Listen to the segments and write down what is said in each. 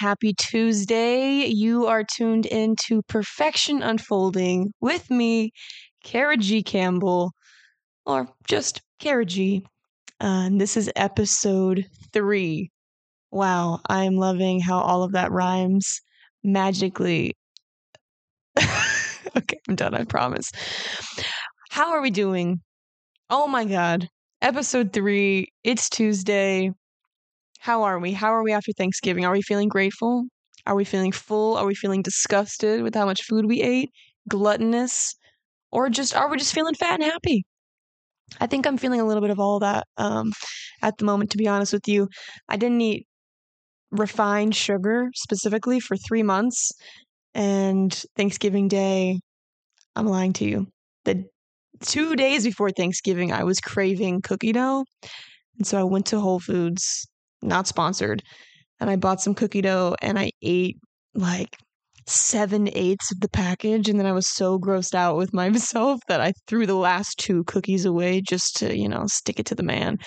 Happy Tuesday. You are tuned in to Perfection Unfolding with me, Cara G. Campbell, or just Cara G. Uh, and this is episode three. Wow, I am loving how all of that rhymes magically. okay, I'm done, I promise. How are we doing? Oh my God. Episode three. It's Tuesday. How are we? How are we after Thanksgiving? Are we feeling grateful? Are we feeling full? Are we feeling disgusted with how much food we ate? Gluttonous? Or just are we just feeling fat and happy? I think I'm feeling a little bit of all that um, at the moment, to be honest with you. I didn't eat refined sugar specifically for three months. And Thanksgiving Day, I'm lying to you. The two days before Thanksgiving, I was craving cookie dough. And so I went to Whole Foods not sponsored. And I bought some cookie dough and I ate like seven eighths of the package. And then I was so grossed out with myself that I threw the last two cookies away just to, you know, stick it to the man.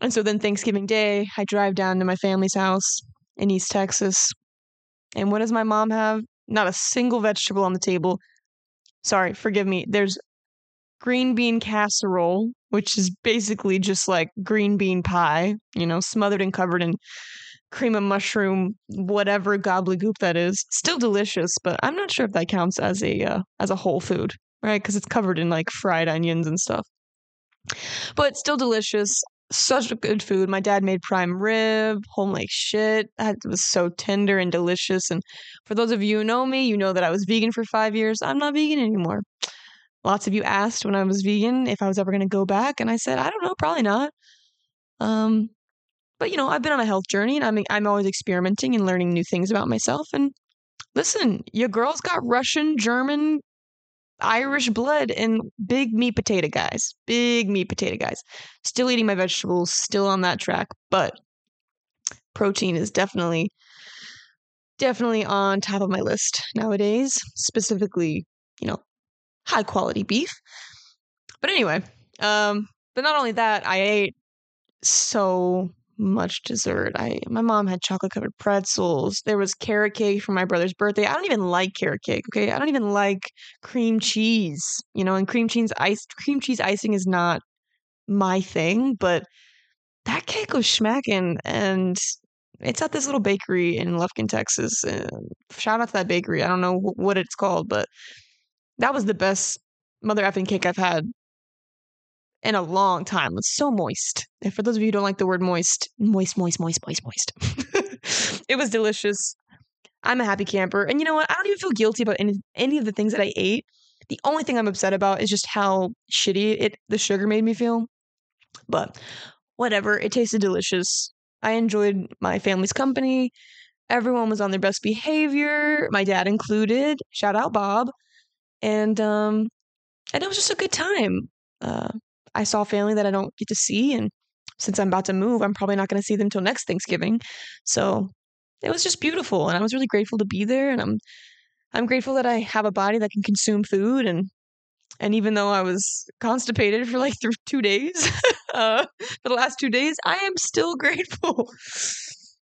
And so then Thanksgiving Day, I drive down to my family's house in East Texas. And what does my mom have? Not a single vegetable on the table. Sorry, forgive me. There's green bean casserole, which is basically just like green bean pie, you know, smothered and covered in cream of mushroom, whatever gobbledygook that is. Still delicious, but I'm not sure if that counts as a uh, as a whole food, right? Because it's covered in like fried onions and stuff. But still delicious. Such a good food. My dad made prime rib, home like shit. It was so tender and delicious. And for those of you who know me, you know that I was vegan for five years. I'm not vegan anymore. Lots of you asked when I was vegan if I was ever going to go back, and I said, I don't know, probably not. Um, but you know, I've been on a health journey, and I'm I'm always experimenting and learning new things about myself. And listen, your girl's got Russian, German, Irish blood, and big meat potato guys, big meat potato guys. Still eating my vegetables, still on that track, but protein is definitely definitely on top of my list nowadays specifically you know high quality beef. But anyway, um, but not only that, I ate so much dessert. I my mom had chocolate covered pretzels. There was carrot cake for my brother's birthday. I don't even like carrot cake, okay? I don't even like cream cheese. You know, and cream cheese ice cream cheese icing is not my thing, but that cake was smacking and it's at this little bakery in Lufkin, Texas. And shout out to that bakery. I don't know what it's called, but that was the best mother effing cake I've had in a long time. It's so moist. And for those of you who don't like the word moist, moist, moist, moist, moist, moist. it was delicious. I'm a happy camper. And you know what? I don't even feel guilty about any any of the things that I ate. The only thing I'm upset about is just how shitty it the sugar made me feel. But whatever, it tasted delicious. I enjoyed my family's company. Everyone was on their best behavior, my dad included. Shout out Bob and um, and it was just a good time. Uh, I saw family that I don't get to see, and since I'm about to move, I'm probably not going to see them till next Thanksgiving. So it was just beautiful, and I was really grateful to be there. And I'm I'm grateful that I have a body that can consume food, and and even though I was constipated for like th- two days, uh, for the last two days, I am still grateful.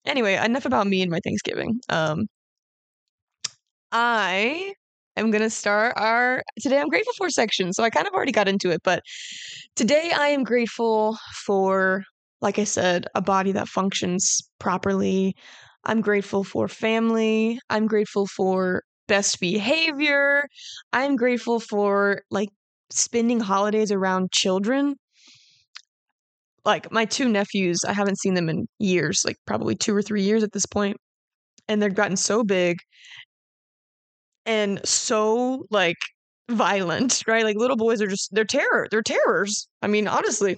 anyway, enough about me and my Thanksgiving. Um, I am going to start our today I'm grateful for section. So I kind of already got into it, but today I am grateful for like I said, a body that functions properly. I'm grateful for family. I'm grateful for best behavior. I'm grateful for like spending holidays around children. Like my two nephews, I haven't seen them in years, like probably 2 or 3 years at this point. And they've gotten so big and so like violent, right? Like little boys are just they're terror. They're terrors. I mean, honestly,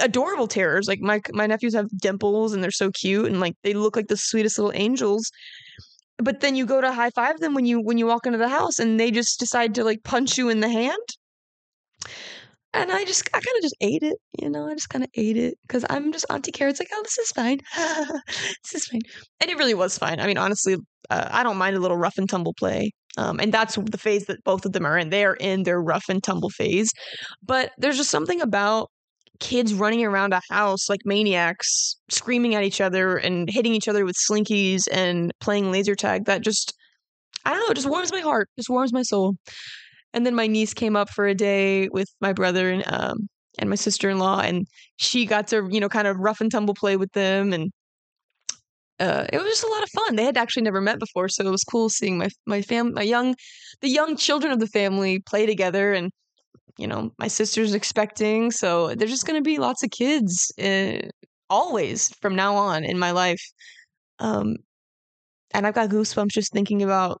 adorable terrors. Like my my nephews have dimples and they're so cute and like they look like the sweetest little angels. But then you go to high five them when you when you walk into the house and they just decide to like punch you in the hand. And I just, I kind of just ate it, you know, I just kind of ate it because I'm just Auntie Carrot's like, oh, this is fine. this is fine. And it really was fine. I mean, honestly, uh, I don't mind a little rough and tumble play. Um, and that's the phase that both of them are in. They are in their rough and tumble phase. But there's just something about kids running around a house like maniacs, screaming at each other and hitting each other with slinkies and playing laser tag. That just, I don't know, it just warms my heart, just warms my soul. And then my niece came up for a day with my brother and um and my sister in law, and she got to you know kind of rough and tumble play with them, and uh, it was just a lot of fun. They had actually never met before, so it was cool seeing my my fam my young the young children of the family play together and you know my sister's expecting so there's just going to be lots of kids uh, always from now on in my life. Um and i've got goosebumps just thinking about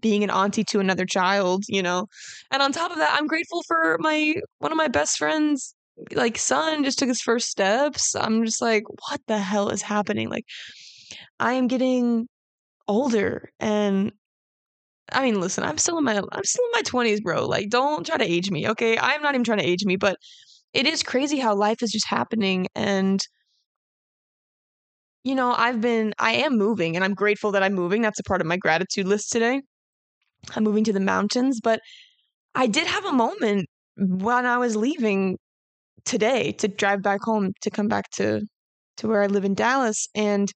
being an auntie to another child you know? And on top of that i'm grateful for my one of my best friends like son just took his first steps. I'm just like what the hell is happening? Like i am getting older and I mean, listen, I'm still in my I'm still in my 20s, bro. Like don't try to age me, okay? I'm not even trying to age me, but it is crazy how life is just happening and you know, I've been I am moving and I'm grateful that I'm moving. That's a part of my gratitude list today. I'm moving to the mountains, but I did have a moment when I was leaving today to drive back home to come back to to where I live in Dallas and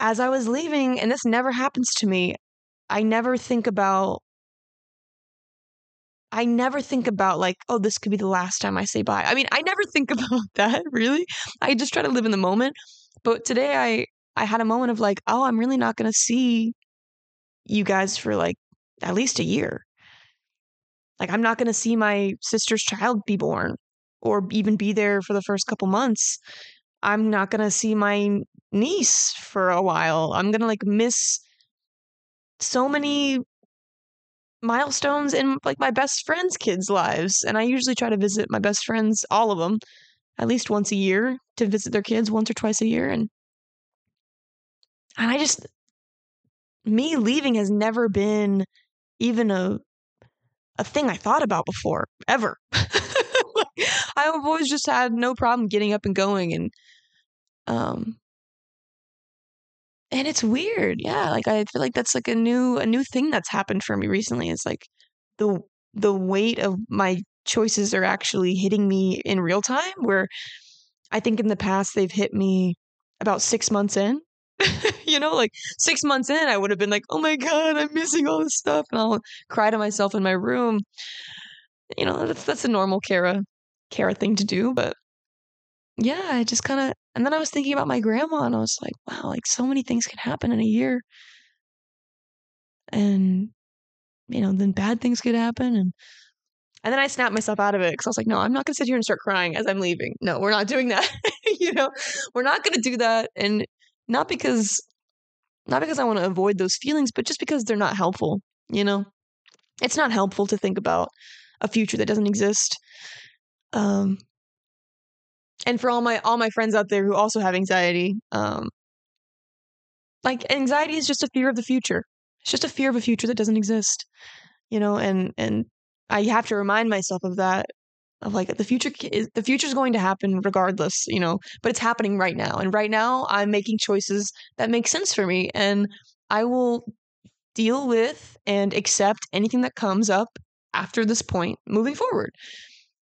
as I was leaving and this never happens to me, I never think about I never think about like, oh, this could be the last time I say bye. I mean, I never think about that, really. I just try to live in the moment. But today I I had a moment of like, oh, I'm really not going to see you guys for like at least a year. Like I'm not going to see my sister's child be born or even be there for the first couple months. I'm not going to see my niece for a while. I'm going to like miss so many milestones in like my best friends' kids' lives. And I usually try to visit my best friends, all of them, at least once a year to visit their kids once or twice a year. And and I just me leaving has never been even a a thing I thought about before, ever. I've always just had no problem getting up and going and um and it's weird. Yeah, like I feel like that's like a new a new thing that's happened for me recently. It's like the the weight of my choices are actually hitting me in real time where I think in the past they've hit me about 6 months in. you know, like 6 months in I would have been like, "Oh my god, I'm missing all this stuff." And I'll cry to myself in my room. You know, that's that's a normal Cara Cara thing to do, but yeah, I just kind of and then I was thinking about my grandma and I was like, wow, like so many things can happen in a year. And you know, then bad things could happen and and then I snapped myself out of it because I was like, no, I'm not going to sit here and start crying as I'm leaving. No, we're not doing that. you know, we're not going to do that. And not because, not because I want to avoid those feelings, but just because they're not helpful. You know, it's not helpful to think about a future that doesn't exist. Um, and for all my all my friends out there who also have anxiety um like anxiety is just a fear of the future. It's just a fear of a future that doesn't exist you know and and i have to remind myself of that of like the future is the future is going to happen regardless you know but it's happening right now and right now i'm making choices that make sense for me and i will deal with and accept anything that comes up after this point moving forward.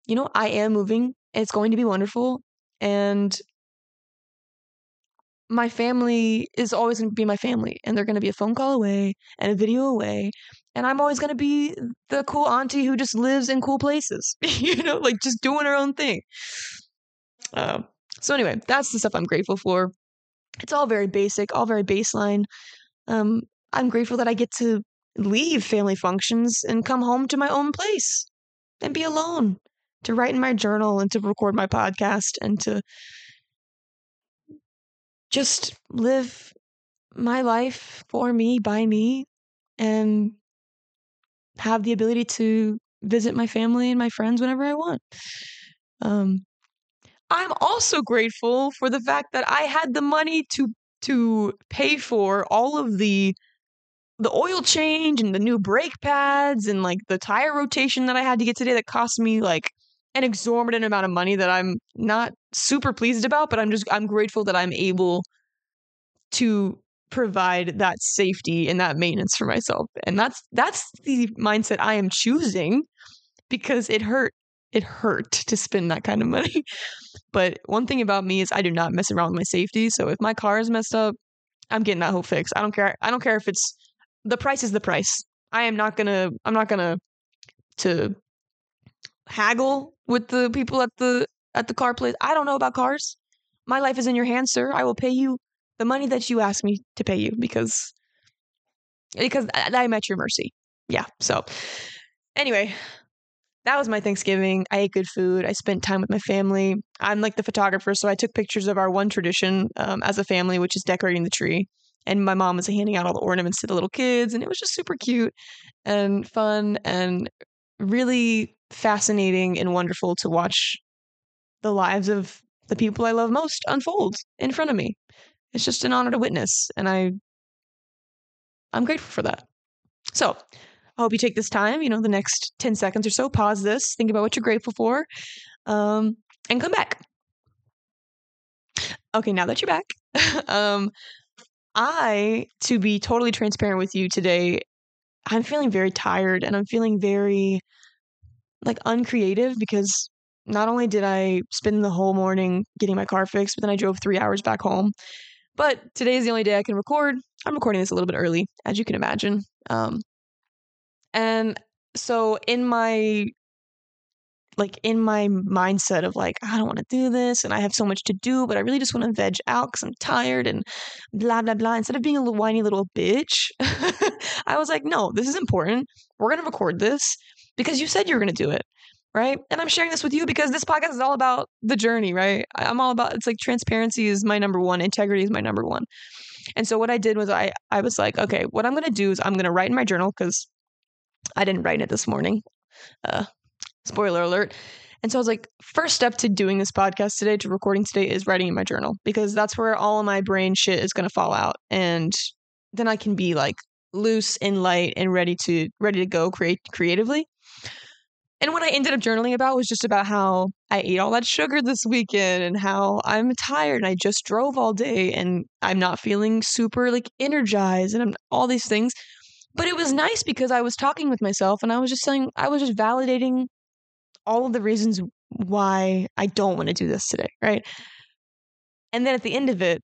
You know i am moving it's going to be wonderful and my family is always going to be my family and they're going to be a phone call away and a video away and i'm always going to be the cool auntie who just lives in cool places you know like just doing her own thing. Uh, so anyway that's the stuff i'm grateful for. It's all very basic all very baseline. Um, i'm grateful that i get to leave family functions and come home to my own place and be alone to write in my journal and to record my podcast and to just live my life for me, by me, and have the ability to visit my family and my friends whenever I want. Um, I'm also grateful for the fact that I had the money to to pay for all of the the oil change and the new brake pads and like the tire rotation that I had to get today that cost me like an exorbitant amount of money that I'm not super pleased about, but I'm just I'm grateful that I'm able to provide that safety and that maintenance for myself. And that's that's the mindset I am choosing because it hurt it hurt to spend that kind of money. But one thing about me is I do not mess around with my safety. So if my car is messed up, I'm getting that whole fix. I don't care. I don't care if it's the price is the price. I am not gonna. I'm not gonna to haggle with the people at the at the car place. I don't know about cars. My life is in your hands, sir. I will pay you the money that you ask me to pay you because because I'm at your mercy. Yeah. So anyway, that was my Thanksgiving. I ate good food. I spent time with my family. I'm like the photographer, so I took pictures of our one tradition um, as a family, which is decorating the tree. And my mom was handing out all the ornaments to the little kids, and it was just super cute and fun and really fascinating and wonderful to watch the lives of the people I love most unfold in front of me. It's just an honor to witness, and I I'm grateful for that. So, I hope you take this time, you know, the next 10 seconds or so, pause this, think about what you're grateful for, um, and come back. Okay, now that you're back, um, I, to be totally transparent with you today, I'm feeling very tired and I'm feeling very like uncreative because not only did I spend the whole morning getting my car fixed, but then I drove three hours back home. But today is the only day I can record. I'm recording this a little bit early, as you can imagine. Um, and so in my like in my mindset of like I don't want to do this and I have so much to do, but I really just want to veg out because I'm tired and blah blah blah. Instead of being a little whiny little bitch, I was like, no, this is important. We're gonna record this because you said you were gonna do it, right? And I'm sharing this with you because this podcast is all about the journey, right? I'm all about it's like transparency is my number one, integrity is my number one. And so what I did was I I was like, okay, what I'm gonna do is I'm gonna write in my journal because I didn't write it this morning. Uh, spoiler alert. And so I was like, first step to doing this podcast today, to recording today, is writing in my journal because that's where all of my brain shit is going to fall out. And then I can be like loose and light and ready to ready to go create creatively. And what I ended up journaling about was just about how I ate all that sugar this weekend and how I'm tired and I just drove all day and I'm not feeling super like energized and I'm all these things. But it was nice because I was talking with myself and I was just saying, I was just validating all of the reasons why I don't want to do this today, right? And then at the end of it,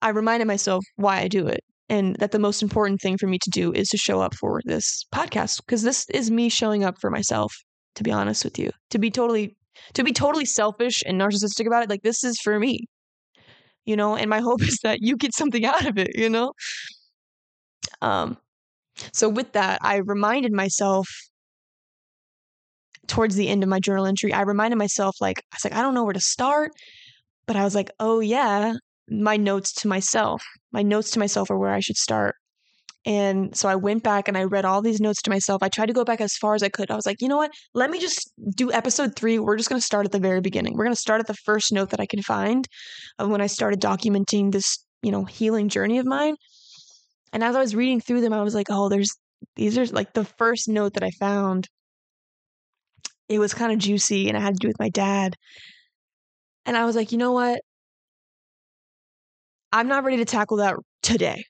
I reminded myself why I do it and that the most important thing for me to do is to show up for this podcast because this is me showing up for myself to be honest with you. To be totally to be totally selfish and narcissistic about it like this is for me you know? And my hope is that you get something out of it you know? Um, so with that, I reminded myself towards the end of my journal entry, I reminded myself, like, I was like, I don't know where to start. But I was like, oh, yeah, my notes to myself. My notes to myself are where I should start. And so I went back and I read all these notes to myself. I tried to go back as far as I could. I was like, you know what? Let me just do episode three. We're just going to start at the very beginning. We're going to start at the first note that I can find of when I started documenting this, you know, healing journey of mine. And as I was reading through them, I was like, oh, there's these are like the first note that I found. It was kind of juicy and it had to do with my dad. And I was like, you know what? I'm not ready to tackle that today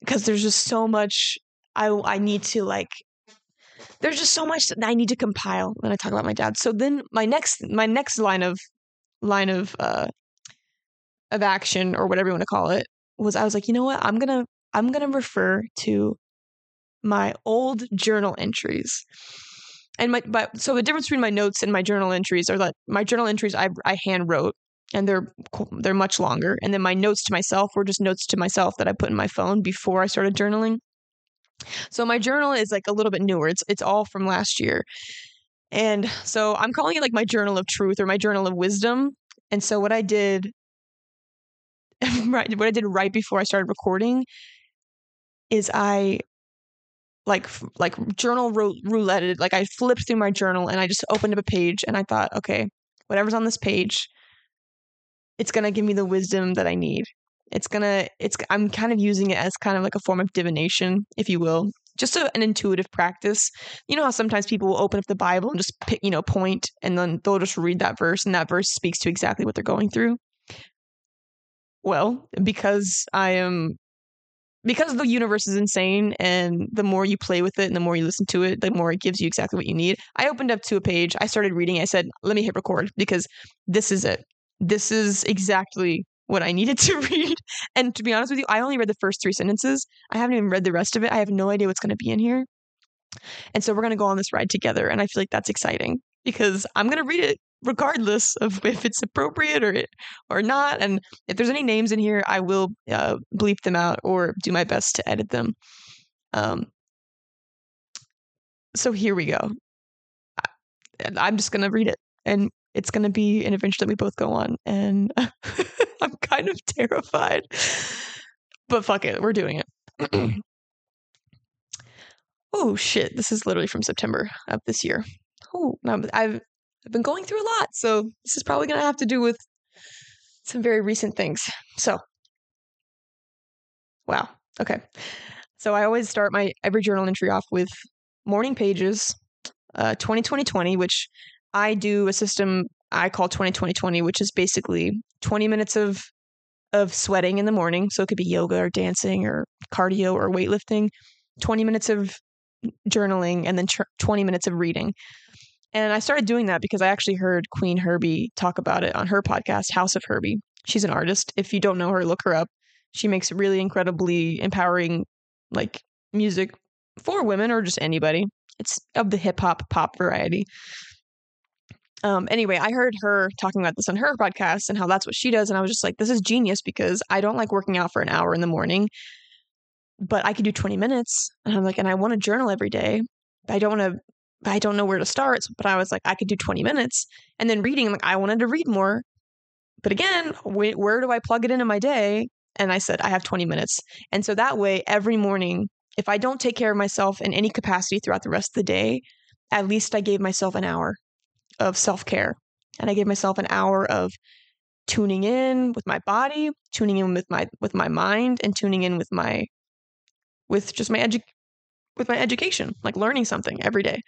because there's just so much I I need to like there's just so much that I need to compile when I talk about my dad. So then my next my next line of line of uh of action or whatever you want to call it was I was like, you know what? I'm going to I'm going to refer to my old journal entries. And my but so the difference between my notes and my journal entries are that my journal entries I I hand wrote and they're they're much longer and then my notes to myself were just notes to myself that I put in my phone before I started journaling. So my journal is like a little bit newer. It's it's all from last year. And so I'm calling it like my journal of truth or my journal of wisdom. And so what I did right what I did right before I started recording is I like like journal roulette like I flipped through my journal and I just opened up a page and I thought, okay, whatever's on this page, it's gonna give me the wisdom that I need. It's gonna it's I'm kind of using it as kind of like a form of divination, if you will, just a, an intuitive practice. You know how sometimes people will open up the Bible and just pick, you know point and then they'll just read that verse and that verse speaks to exactly what they're going through. Well, because I am because the universe is insane and the more you play with it and the more you listen to it, the more it gives you exactly what you need. I opened up to a page, I started reading, I said, let me hit record because this is it. This is exactly what I needed to read. And to be honest with you, I only read the first three sentences. I haven't even read the rest of it. I have no idea what's going to be in here. And so we're going to go on this ride together. And I feel like that's exciting because I'm going to read it regardless of if it's appropriate or or not. And if there's any names in here, I will uh, bleep them out or do my best to edit them. Um, so here we go. I'm just gonna read it, and it's gonna be an adventure that we both go on. And I'm kind of terrified, but fuck it, we're doing it. oh shit! This is literally from September of this year. Oh, I've I've been going through a lot, so this is probably going to have to do with some very recent things. So, wow. Okay. So I always start my every journal entry off with morning pages, uh, 2020, which I do a system I call 2020, which is basically 20 minutes of of sweating in the morning. So it could be yoga or dancing or cardio or weightlifting, 20 minutes of journaling, and then tr- 20 minutes of reading. And I started doing that because I actually heard Queen Herbie talk about it on her podcast, House of Herbie. She's an artist. If you don't know her, look her up. She makes really incredibly empowering like music for women or just anybody. It's of the hip hop pop variety. Um, anyway, I heard her talking about this on her podcast and how that's what she does. And I was just like, this is genius because I don't like working out for an hour in the morning, but I could do 20 minutes. And I'm like, and I want to journal every day. I don't want to I don't know where to start. But I was like, I could do 20 minutes. And then reading, like, I wanted to read more. But again, wh- where do I plug it into my day? And I said, I have 20 minutes. And so that way, every morning, if I don't take care of myself in any capacity throughout the rest of the day, at least I gave myself an hour of self care. And I gave myself an hour of tuning in with my body, tuning in with my with my mind, and tuning in with my with just my edu- with my education, like learning something every day,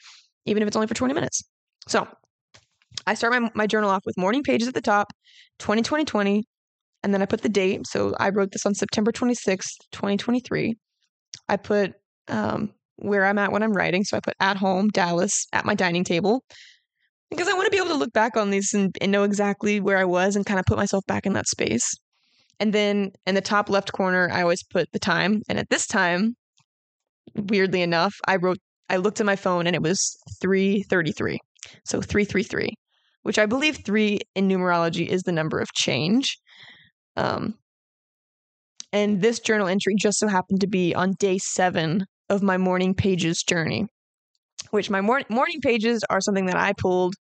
even if it's only for 20 minutes. So I start my, my journal off with morning pages at the top, 20, 2020 20, and then I put the date. So I wrote this on September 26th, 2023. I put um, where I'm at when I'm writing. So I put at home, Dallas, at my dining table, because I want to be able to look back on these and, and know exactly where I was and kind of put myself back in that space. And then in the top left corner, I always put the time. And at this time, weirdly enough, I wrote I looked at my phone and it was 333. So 333, which I believe 3 in numerology is the number of change. Um and this journal entry just so happened to be on day 7 of my morning pages journey, which my mor- morning pages are something that I pulled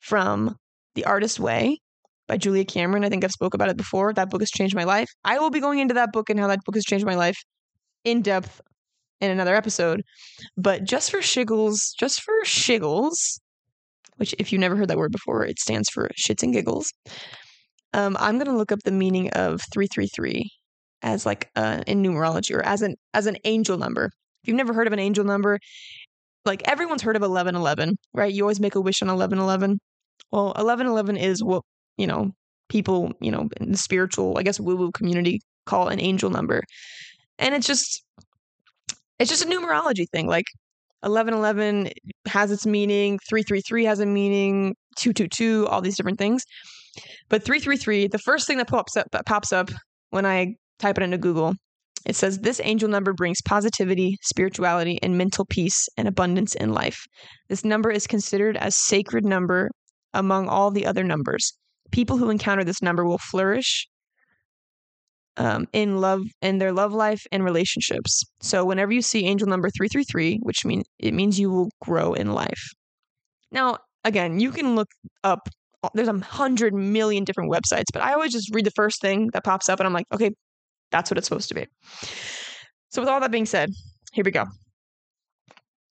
from The Artist Way by Julia Cameron. I think I've spoke about it before. That book has changed my life. I will be going into that book and how that book has changed my life in depth in another episode. But just for shiggles, just for shiggles, which if you've never heard that word before, it stands for shits and giggles. Um, I'm gonna look up the meaning of 333 as like uh, in numerology or as an as an angel number. If you've never heard of an angel number, like everyone's heard of 1111, right? You always make a wish on 1111. Well, 1111 is what, you know, people, you know, in the spiritual, I guess woo woo community call an angel number. And it's just it's just a numerology thing. Like 1111 has its meaning, 333 has a meaning, 222, all these different things. But 333, the first thing that pops up that pops up when I type it into Google, it says this angel number brings positivity, spirituality, and mental peace and abundance in life. This number is considered as sacred number among all the other numbers. People who encounter this number will flourish um, in love in their love life and relationships. So whenever you see angel number 333, which means it means you will grow in life. Now, again, you can look up there's a hundred million different websites, but I always just read the first thing that pops up and I'm like, okay, that's what it's supposed to be. So with all that being said, here we go.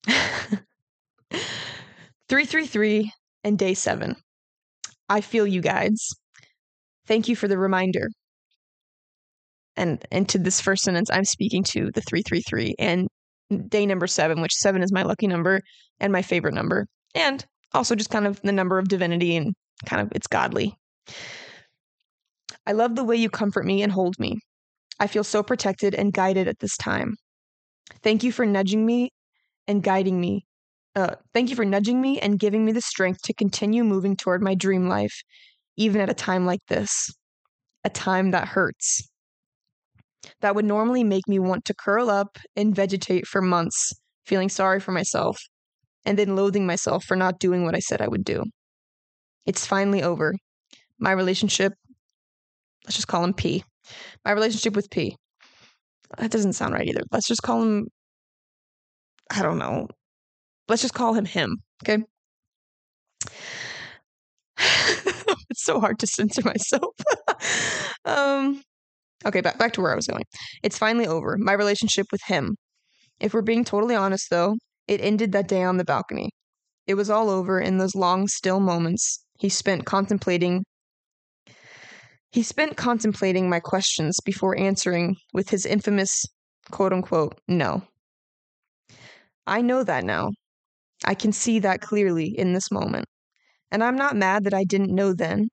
333 and day 7. I feel you guys. Thank you for the reminder and and to this first sentence i'm speaking to the 333 and day number 7 which 7 is my lucky number and my favorite number and also just kind of the number of divinity and kind of it's godly i love the way you comfort me and hold me I feel so protected and guided at this time. Thank you for nudging me and guiding me. Uh, thank you for nudging me and giving me the strength to continue moving toward my dream life, even at a time like this. A time that hurts. That would normally make me want to curl up and vegetate for months, feeling sorry for myself, and then loathing myself for not doing what I said I would do. It's finally over. My relationship, let's just call him P. My relationship with P. That doesn't sound right either. Let's just call him, I don't know. Let's just call him him, okay? it's so hard to censor myself. um, okay, back, back to where I was going. It's finally over. My relationship with him. If we're being totally honest, though, it ended that day on the balcony. It was all over in those long, still moments he spent contemplating he spent contemplating my questions before answering with his infamous quote unquote no. I know that now. I can see that clearly in this moment. And I'm not mad that I didn't know then.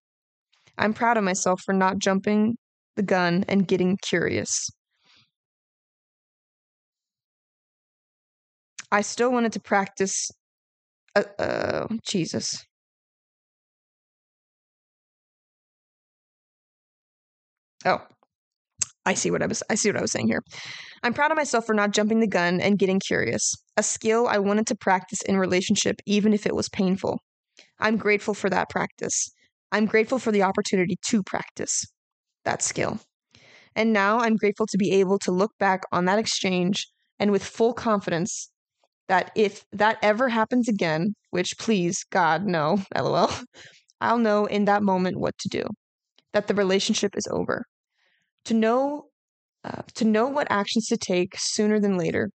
I'm proud of myself for not jumping the gun and getting curious. I still wanted to practice. Uh, uh, Jesus. Oh, I see what I was I see what I was saying here. I'm proud of myself for not jumping the gun and getting curious. A skill I wanted to practice in relationship even if it was painful. I'm grateful for that practice. I'm grateful for the opportunity to practice that skill. And now I'm grateful to be able to look back on that exchange and with full confidence that if that ever happens again, which please, God, no, lol, I'll know in that moment what to do, that the relationship is over. To know, uh, to know what actions to take sooner than later,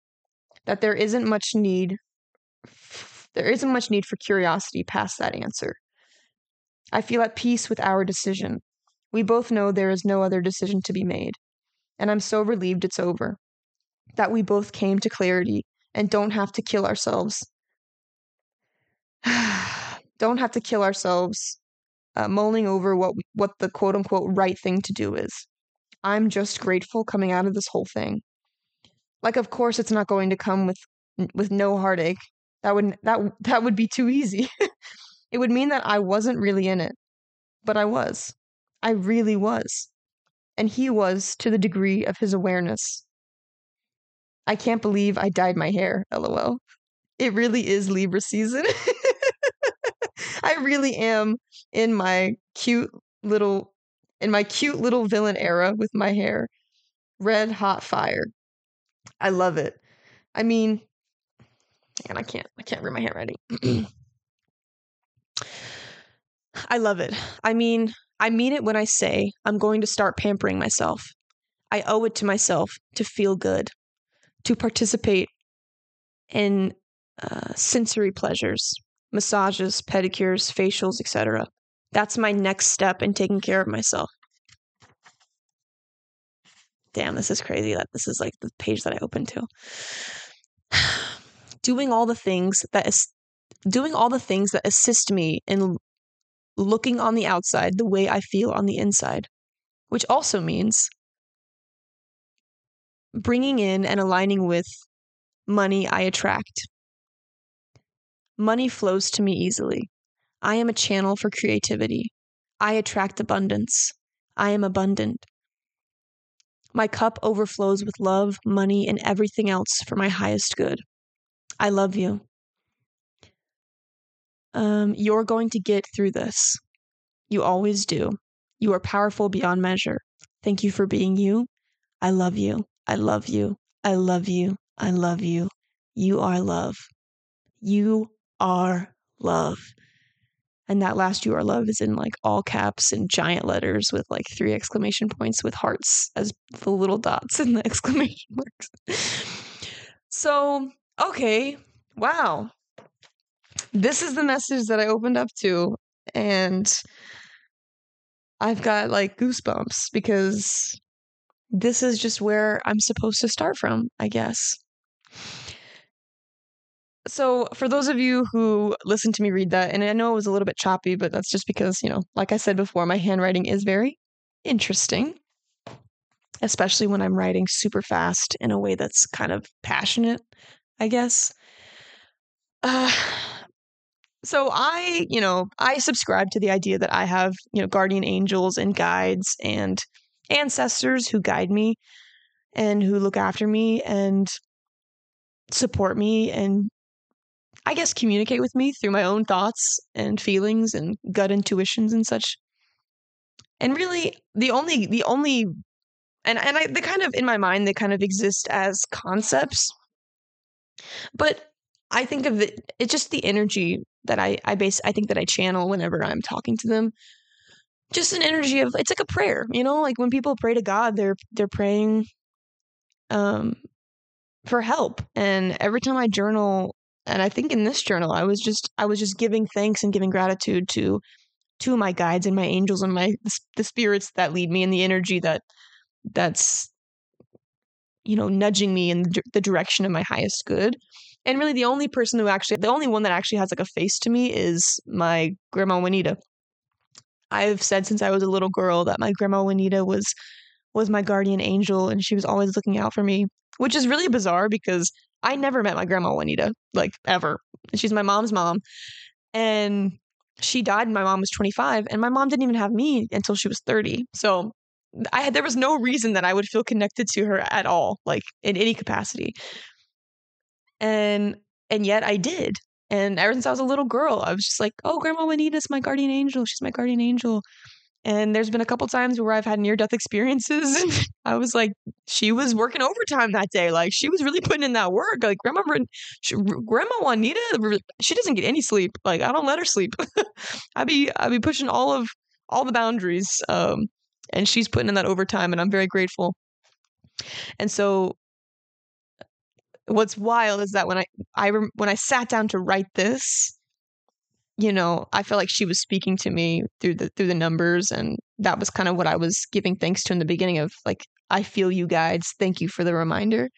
that there isn't much need, there isn't much need for curiosity past that answer. I feel at peace with our decision. We both know there is no other decision to be made, and I'm so relieved it's over. That we both came to clarity and don't have to kill ourselves. don't have to kill ourselves uh, mulling over what what the quote unquote right thing to do is. I'm just grateful coming out of this whole thing. Like, of course, it's not going to come with with no heartache. That would that that would be too easy. it would mean that I wasn't really in it, but I was. I really was, and he was to the degree of his awareness. I can't believe I dyed my hair, lol. It really is Libra season. I really am in my cute little in my cute little villain era with my hair. Red hot fire. I love it. I mean, and I can't I can't read my ready. I love it. I mean, I mean it when I say I'm going to start pampering myself. I owe it to myself to feel good to participate in uh, sensory pleasures, massages, pedicures, facials, etc. That's my next step in taking care of myself. Damn, this is crazy that this is like the page that I opened to. doing all the things that is doing all the things that assist me in looking on the outside the way I feel on the inside, which also means bringing in and aligning with money I attract. Money flows to me easily. I am a channel for creativity. I attract abundance. I am abundant. My cup overflows with love, money, and everything else for my highest good. I love you. Um, you're going to get through this. You always do. You are powerful beyond measure. Thank you for being you. I love you. I love you. I love you. I love you. You are love. You are love. And that last you are love is in like all caps and giant letters with like three exclamation points with hearts as the little dots in the exclamation marks. So, okay. Wow. This is the message that I opened up to. And I've got like goosebumps because this is just where I'm supposed to start from, I guess. So, for those of you who listened to me read that, and I know it was a little bit choppy, but that's just because, you know, like I said before, my handwriting is very interesting. especially when I'm writing super fast in a way that's kind of passionate, I guess. Uh, so I, you know, I subscribe to the idea that I have, you know, guardian angels and guides and ancestors who guide me and who look after me and support me and I guess communicate with me through my own thoughts and feelings and gut intuitions and such. And really the only the only and and I they kind of in my mind they kind of exist as concepts. But I think of it it's just the energy that I I base I think that I channel whenever I'm talking to them. Just an energy of it's like a prayer, you know, like when people pray to God, they're they're praying um for help. And every time I journal and I think in this journal I was just I was just giving thanks and giving gratitude to to my guides and my angels and my the spirits that lead me and the energy that that's you know nudging me in the direction of my highest good and really the only person who actually the only one that actually has like a face to me is my grandma juanita. I've said since i was a little girl that my grandma juanita was was my guardian angel and she was always looking out for me which is really bizarre because i never met my grandma juanita like ever. She's my mom's mom. And she died when my mom was 25 and my mom didn't even have me until she was 30 so I had there was no reason that I would feel connected to her at all, like in any capacity. And and yet I did. And ever since I was a little girl, I was just like, "Oh, Grandma Juanita's my guardian angel. She's my guardian angel." And there's been a couple times where I've had near death experiences, and I was like, "She was working overtime that day. Like she was really putting in that work. Like Grandma, she, Grandma Juanita, she doesn't get any sleep. Like I don't let her sleep. I be I be pushing all of all the boundaries. Um, and she's putting in that overtime and I'm very grateful. And so what's wild is that when I I when I sat down to write this, you know, I felt like she was speaking to me through the through the numbers and that was kind of what I was giving thanks to in the beginning of like I feel you guides. Thank you for the reminder.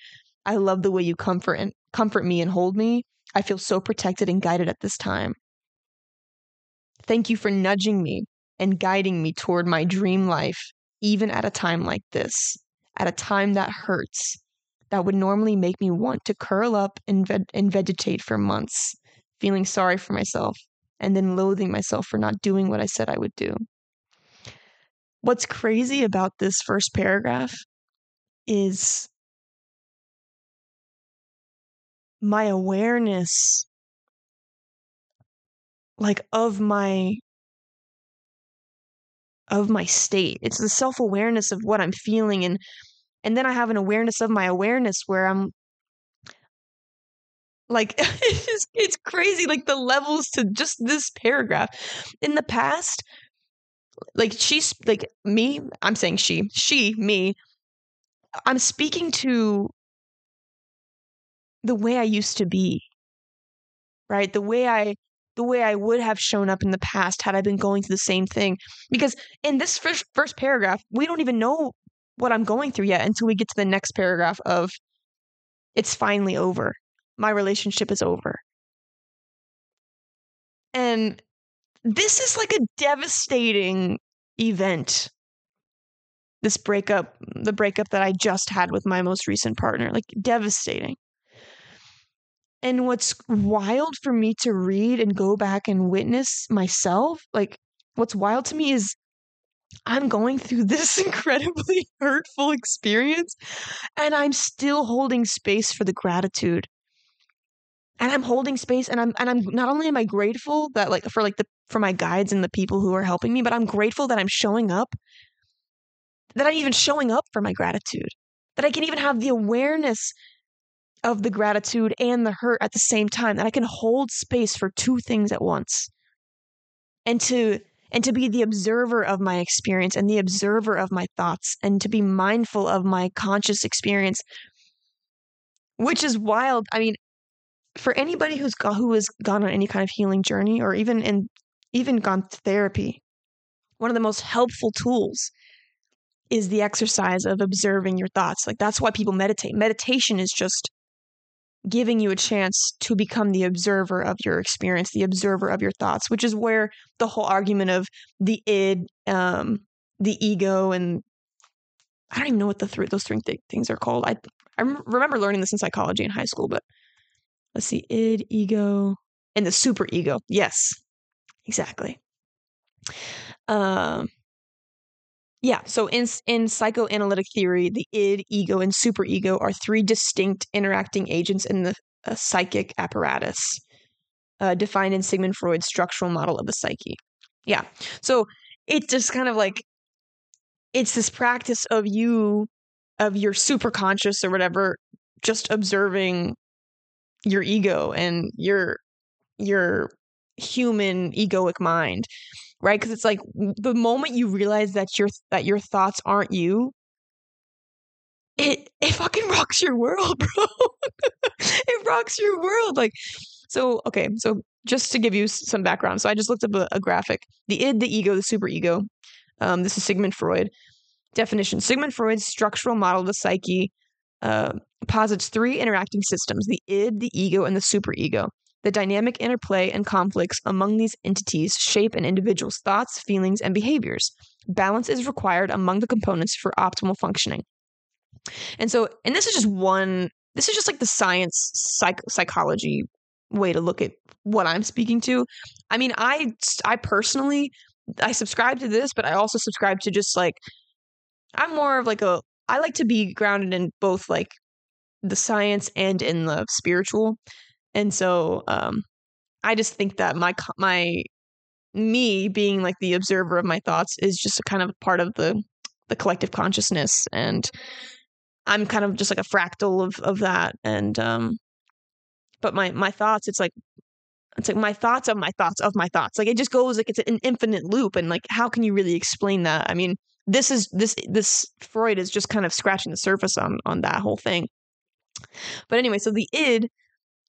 I love the way you comfort and comfort me and hold me. I feel so protected and guided at this time. Thank you for nudging me and guiding me toward my dream life, even at a time like this, at a time that hurts, that would normally make me want to curl up and, ve- and vegetate for months, feeling sorry for myself and then loathing myself for not doing what I said I would do. What's crazy about this first paragraph is my awareness like of my of my state. It's the self-awareness of what I'm feeling and and then I have an awareness of my awareness where I'm like it's just, it's crazy like the levels to just this paragraph. In the past like she's like me, I'm saying she, she, me, I'm speaking to the way I used to be. Right? The way I the way I would have shown up in the past had I been going through the same thing. Because in this first, first paragraph, we don't even know what I'm going through yet until we get to the next paragraph of it's finally over. My relationship is over. And this is like a devastating event. This breakup, the breakup that I just had with my most recent partner, like devastating. And what's wild for me to read and go back and witness myself, like what's wild to me is I'm going through this incredibly hurtful experience and I'm still holding space for the gratitude. And I'm holding space and I'm and I'm not only am I grateful that like for like the for my guides and the people who are helping me, but I'm grateful that I'm showing up that I'm even showing up for my gratitude. That I can even have the awareness of the gratitude and the hurt at the same time that I can hold space for two things at once. And to and to be the observer of my experience and the observer of my thoughts and to be mindful of my conscious experience which is wild. I mean, for anybody who's who has gone on any kind of healing journey or even in even gone to therapy, one of the most helpful tools is the exercise of observing your thoughts. Like that's why people meditate. Meditation is just giving you a chance to become the observer of your experience, the observer of your thoughts, which is where the whole argument of the id, um, the ego, and I don't even know what the th- those three th- things are called. I I remember learning this in psychology in high school, but let's see, id, ego, and the super ego. Yes, exactly. Um, yeah. So in in psychoanalytic theory, the id, ego, and superego are three distinct interacting agents in the uh, psychic apparatus, uh, defined in Sigmund Freud's structural model of the psyche. Yeah. So it's just kind of like it's this practice of you of your superconscious or whatever just observing your ego and your your human egoic mind right? Because it's like the moment you realize that your that your thoughts aren't you it it fucking rocks your world bro. It rocks your world like so okay so just to give you some background so i just looked up a, a graphic. The id the ego the super ego um, this is sigmund freud. Definition sigmund freud's structural model of the psyche uh, posits three interacting systems the id the ego and the superego the dynamic interplay and conflicts among these entities shape an individual's thoughts, feelings, and behaviors. Balance is required among the components for optimal functioning. And so, and this is just one, this is just like the science psych- psychology way to look at what I'm speaking to. I mean, I I personally I subscribe to this, but I also subscribe to just like I'm more of like a I like to be grounded in both like the science and in the spiritual. And so um, I just think that my my me being like the observer of my thoughts is just a kind of part of the the collective consciousness and I'm kind of just like a fractal of of that and um but my my thoughts it's like it's like my thoughts of my thoughts of my thoughts. Like it just goes like it's an infinite loop and like how can you really explain that? I mean this is this this freud is just kind of scratching the surface on on that whole thing. But anyway so the id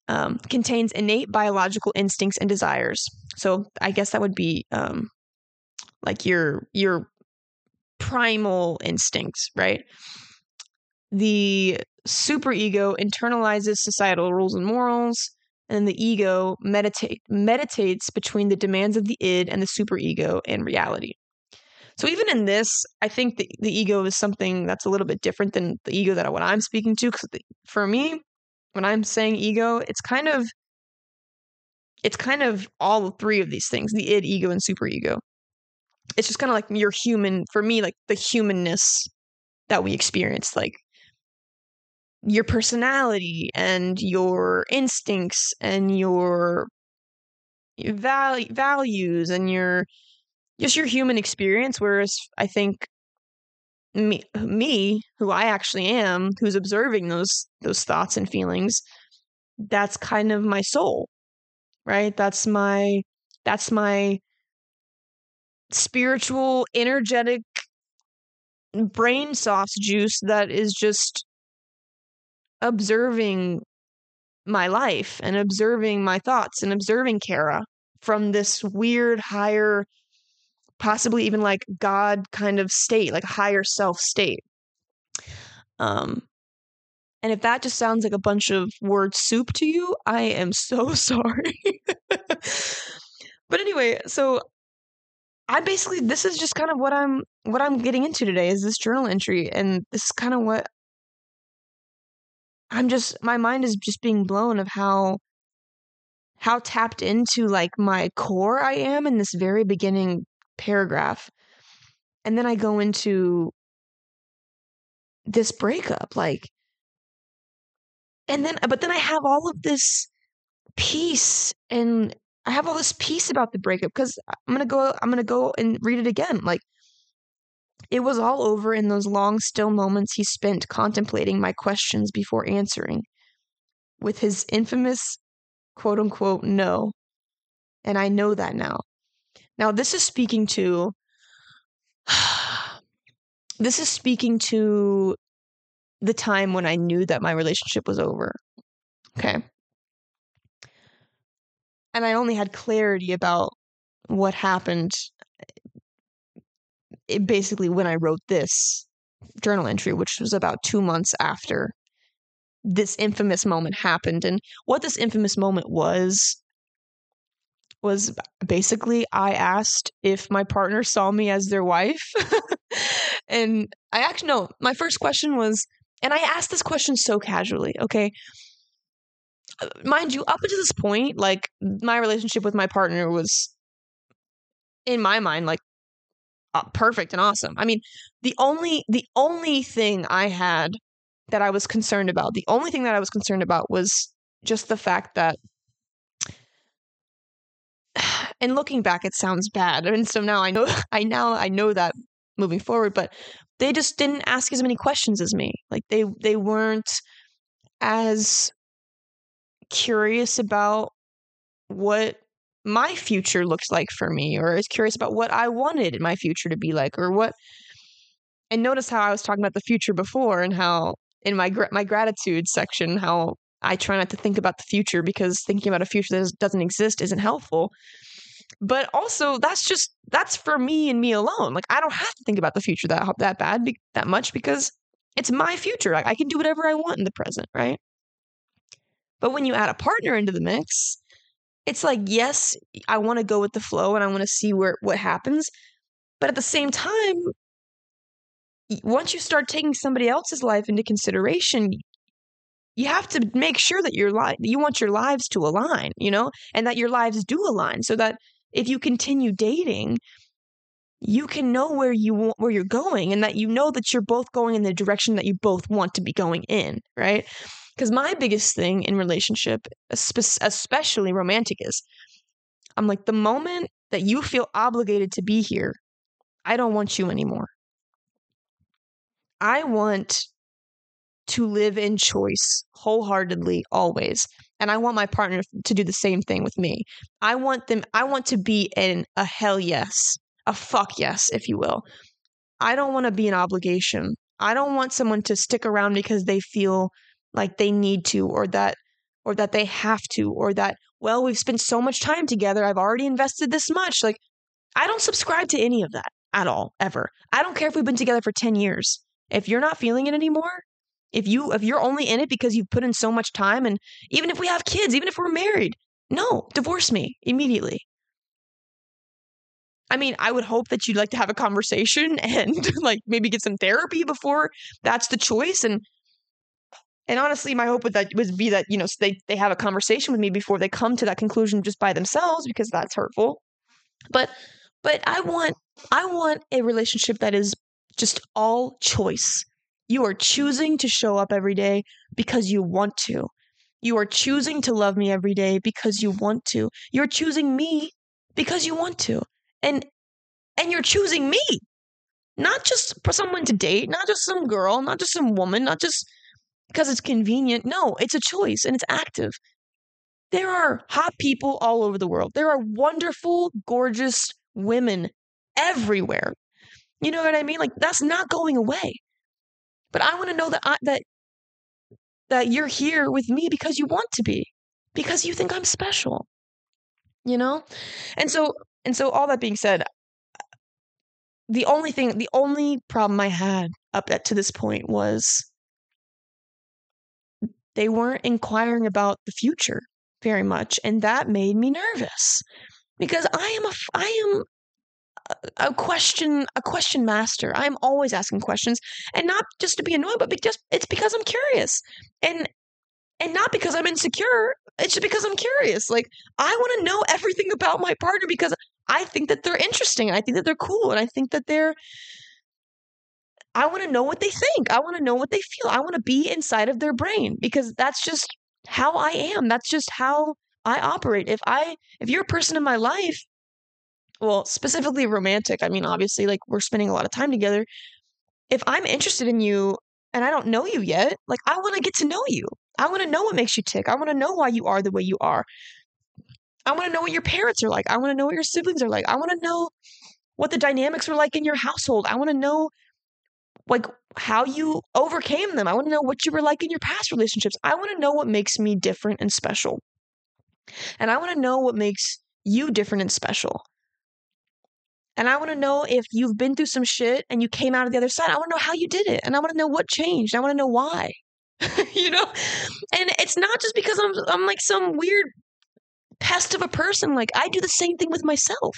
um, contains innate biological instincts and desires. So I guess that would be um, like your your primal instincts, right? The superego internalizes societal rules and morals, and the ego meditate meditates between the demands of the id and the superego and reality. So even in this, I think the, the ego is something that's a little bit different than the ego that what I'm speaking to. Because for me, when I'm saying ego, it's kind of it's kind of all three of these things, the id, ego, and superego. It's just kind of like your human for me, like the humanness that we experience, like your personality and your instincts and your val- values and your just your human experience whereas i think me me who I actually am who's observing those those thoughts and feelings that's kind of my soul right? That's my that's my spiritual energetic brain sauce juice that is just observing my life and observing my thoughts and observing Cara from this weird higher possibly even like God kind of state, like higher self state. Um, and if that just sounds like a bunch of word soup to you, I am so sorry. but anyway, so I basically this is just kind of what I'm what I'm getting into today is this journal entry and this is kind of what I'm just my mind is just being blown of how how tapped into like my core I am in this very beginning paragraph. And then I go into this breakup like and then but then I have all of this peace and I have all this peace about the breakup because I'm gonna go I'm gonna go and read it again. Like it was all over in those long still moments he spent contemplating my questions before answering. With his infamous quote unquote no. And I know that now. Now, this is speaking to this is speaking to the time when I knew that my relationship was over. Okay. And I only had clarity about what happened it eh, basically when I wrote this journal entry, which was about two months after this infamous moment happened. And what this infamous moment was was basically I asked if my partner saw me as their wife. and I actually no, my first question was, and I asked this question so casually. Okay, uh, mind you, up until this point, like my relationship with my partner was, in my mind, like uh, perfect and awesome. I mean, the only the only thing I had that I was concerned about, the only thing that I was concerned about was just the fact that and looking back it sounds bad. And so now I know I now I know that moving forward, but they just didn't ask as many questions as me. Like they they weren't as curious about what my future looks like for me or as curious about what I wanted my future to be like or what and notice how I was talking about the future before and how in my my gratitude section how I try not to think about the future because thinking about a future that doesn't exist isn't helpful. But also, that's just that's for me and me alone. Like I don't have to think about the future that that bad that much because it's my future. Like, I can do whatever I want in the present, right? But when you add a partner into the mix, it's like yes, I want to go with the flow and I want to see where what happens. But at the same time, once you start taking somebody else's life into consideration, you have to make sure that your life you want your lives to align, you know, and that your lives do align so that if you continue dating, you can know where you want, where you're going and that you know that you're both going in the direction that you both want to be going in, right? Because my biggest thing in relationship, especially romantic, is I'm like the moment that you feel obligated to be here, I don't want you anymore. I want to live in choice wholeheartedly always and i want my partner to do the same thing with me. I want them i want to be in a hell yes a fuck yes if you will. I don't want to be an obligation. I don't want someone to stick around because they feel like they need to or that or that they have to or that well we've spent so much time together i've already invested this much. Like i don't subscribe to any of that at all ever. I don't care if we've been together for 10 years. If you're not feeling it anymore if you if you're only in it because you've put in so much time and even if we have kids, even if we're married, no, divorce me immediately. I mean, I would hope that you'd like to have a conversation and like maybe get some therapy before that's the choice and and honestly, my hope would that would be that you know they they have a conversation with me before they come to that conclusion just by themselves because that's hurtful. But but I want I want a relationship that is just all choice. You are choosing to show up every day because you want to. You are choosing to love me every day because you want to. You're choosing me because you want to. And and you're choosing me. Not just for someone to date, not just some girl, not just some woman, not just because it's convenient. No, it's a choice and it's active. There are hot people all over the world. There are wonderful, gorgeous women everywhere. You know what I mean? Like that's not going away. But I want to know that I, that that you're here with me because you want to be, because you think I'm special. You know? And so and so all that being said, the only thing the only problem I had up at, to this point was they weren't inquiring about the future very much and that made me nervous because I am a I am a question a question master. I'm always asking questions and not just to be annoyed, but just it's because I'm curious. And and not because I'm insecure. It's just because I'm curious. Like I want to know everything about my partner because I think that they're interesting. And I think that they're cool and I think that they're I want to know what they think. I want to know what they feel. I want to be inside of their brain because that's just how I am. That's just how I operate. If I if you're a person in my life well, specifically romantic, I mean, obviously, like we're spending a lot of time together. If I'm interested in you and I don't know you yet, like I want to get to know you. I want to know what makes you tick. I want to know why you are the way you are. I want to know what your parents are like. I want to know what your siblings are like. I want to know what the dynamics were like in your household. I want to know like how you overcame them. I want to know what you were like in your past relationships. I want to know what makes me different and special. And I want to know what makes you different and special. And I want to know if you've been through some shit and you came out of the other side. I want to know how you did it. And I want to know what changed. I want to know why. you know? And it's not just because I'm I'm like some weird pest of a person. Like I do the same thing with myself.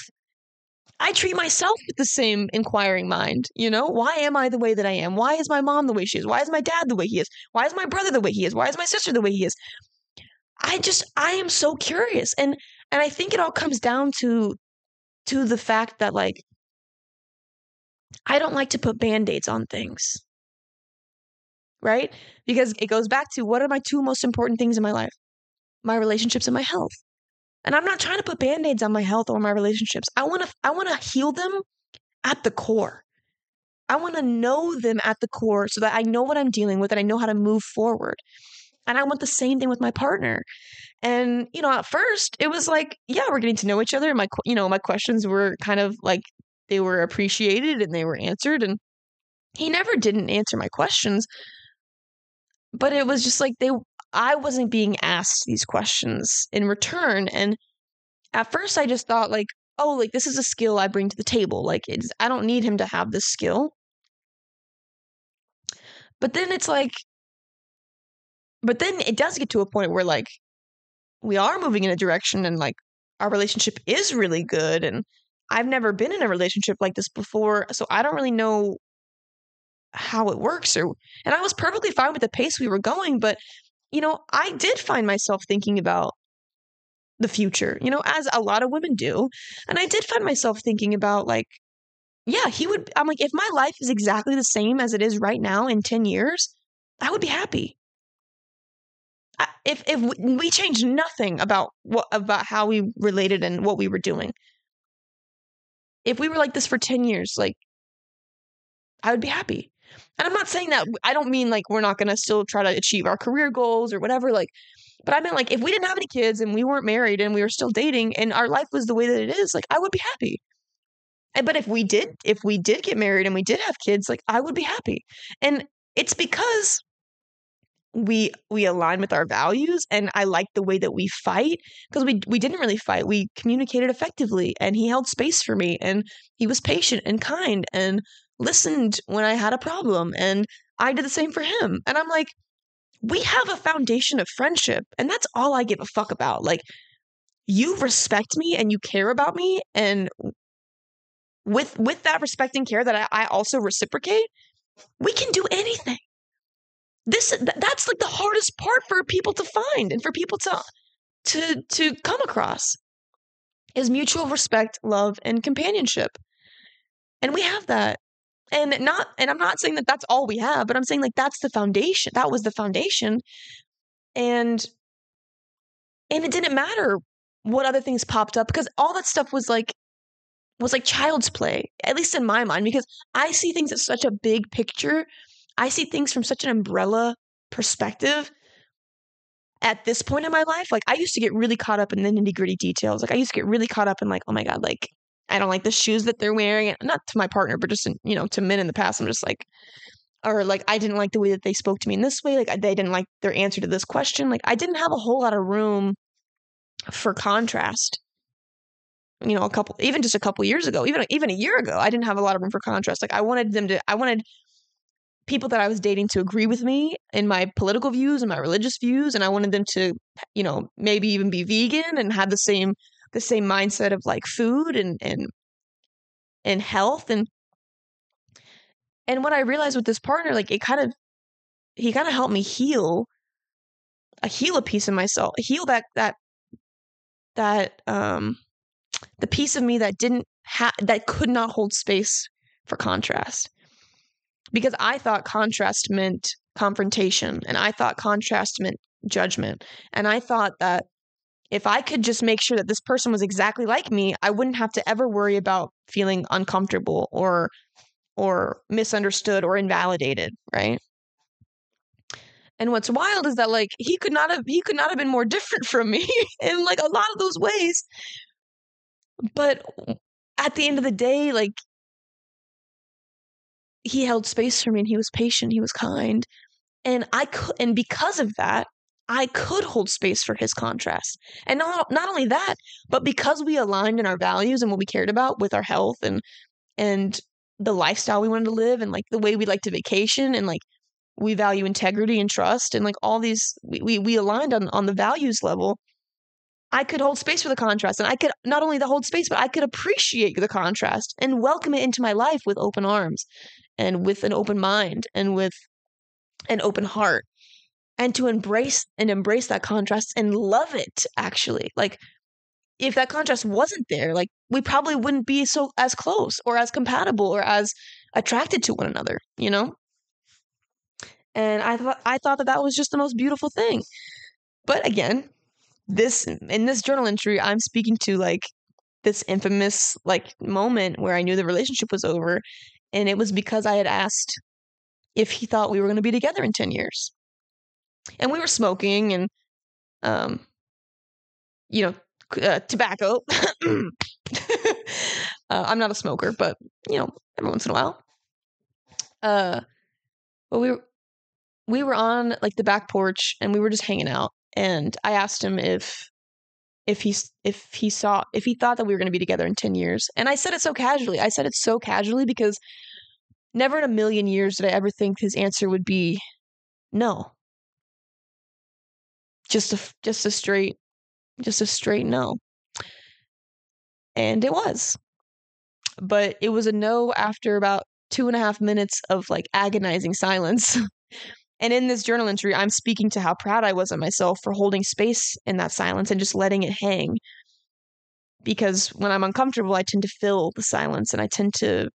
I treat myself with the same inquiring mind. You know, why am I the way that I am? Why is my mom the way she is? Why is my dad the way he is? Why is my brother the way he is? Why is my sister the way he is? I just I am so curious. And and I think it all comes down to to the fact that like I don't like to put band-aids on things. Right? Because it goes back to what are my two most important things in my life? My relationships and my health. And I'm not trying to put band-aids on my health or my relationships. I want to I want to heal them at the core. I want to know them at the core so that I know what I'm dealing with and I know how to move forward. And I want the same thing with my partner. And you know, at first it was like, yeah, we're getting to know each other. My you know, my questions were kind of like they were appreciated and they were answered and he never didn't answer my questions. But it was just like they I wasn't being asked these questions in return and at first I just thought like, oh, like this is a skill I bring to the table. Like it's I don't need him to have this skill. But then it's like but then it does get to a point where like we are moving in a direction and like our relationship is really good and I've never been in a relationship like this before, so I don't really know how it works or and I was perfectly fine with the pace we were going, but you know, I did find myself thinking about the future, you know, as a lot of women do. And I did find myself thinking about like yeah, he would I'm like if my life is exactly the same as it is right now in 10 years, I would be happy if if we changed nothing about what about how we related and what we were doing. If we were like this for 10 years like i would be happy. And i'm not saying that i don't mean like we're not going to still try to achieve our career goals or whatever like but i meant like if we didn't have any kids and we weren't married and we were still dating and our life was the way that it is like i would be happy. And but if we did if we did get married and we did have kids like i would be happy. And it's because we we align with our values and I like the way that we fight because we we didn't really fight. We communicated effectively and he held space for me and he was patient and kind and listened when I had a problem and I did the same for him. And I'm like we have a foundation of friendship and that's all I give a fuck about. Like you respect me and you care about me and with with that respect and care that I, I also reciprocate, we can do anything this that's like the hardest part for people to find and for people to to to come across is mutual respect, love, and companionship. And we have that. And not and I'm not saying that that's all we have, but I'm saying like that's the foundation. That was the foundation. And and it didn't matter what other things popped up because all that stuff was like was like child's play, at least in my mind, because I see things as such a big picture I see things from such an umbrella perspective at this point in my life. Like I used to get really caught up in the nitty gritty details. Like I used to get really caught up in like, oh my God, like I don't like the shoes that they're wearing. Not to my partner, but just, in, you know, to men in the past. I'm just like, or like I didn't like the way that they spoke to me in this way. Like they didn't like their answer to this question. Like I didn't have a whole lot of room for contrast. You know, a couple, even just a couple years ago, even even a year ago, I didn't have a lot of room for contrast. Like I wanted them to, I wanted people that I was dating to agree with me in my political views and my religious views and I wanted them to you know maybe even be vegan and have the same the same mindset of like food and and and health and and what I realized with this partner like it kind of he kind of helped me heal a heal a piece of myself heal that that that um the piece of me that didn't have that could not hold space for contrast because I thought contrast meant confrontation and I thought contrast meant judgment. And I thought that if I could just make sure that this person was exactly like me, I wouldn't have to ever worry about feeling uncomfortable or or misunderstood or invalidated, right? And what's wild is that like he could not have he could not have been more different from me in like a lot of those ways. But at the end of the day, like he held space for me and he was patient, he was kind. And I could and because of that, I could hold space for his contrast. And not not only that, but because we aligned in our values and what we cared about with our health and and the lifestyle we wanted to live and like the way we like to vacation and like we value integrity and trust and like all these we, we, we aligned on on the values level I could hold space for the contrast and I could not only the hold space, but I could appreciate the contrast and welcome it into my life with open arms and with an open mind and with an open heart and to embrace and embrace that contrast and love it actually. Like if that contrast wasn't there, like we probably wouldn't be so as close or as compatible or as attracted to one another, you know? And I thought I thought that that was just the most beautiful thing. But again, this in this journal entry, I'm speaking to like this infamous like moment where I knew the relationship was over, and it was because I had asked if he thought we were going to be together in 10 years. And we were smoking and um you know, uh, tobacco. uh, I'm not a smoker, but you know, every once in a while. Uh, but we were we were on like the back porch and we were just hanging out, and I asked him if if he if he saw if he thought that we were going to be together in 10 years and i said it so casually i said it so casually because never in a million years did i ever think his answer would be no just a just a straight just a straight no. And it was. But it was a no after about two and a half minutes of like agonizing silence. and in this journal entry, I'm speaking to how proud I was of myself for holding space in that silence and just letting it hang. Because when I'm uncomfortable, I tend to fill the silence and I tend to,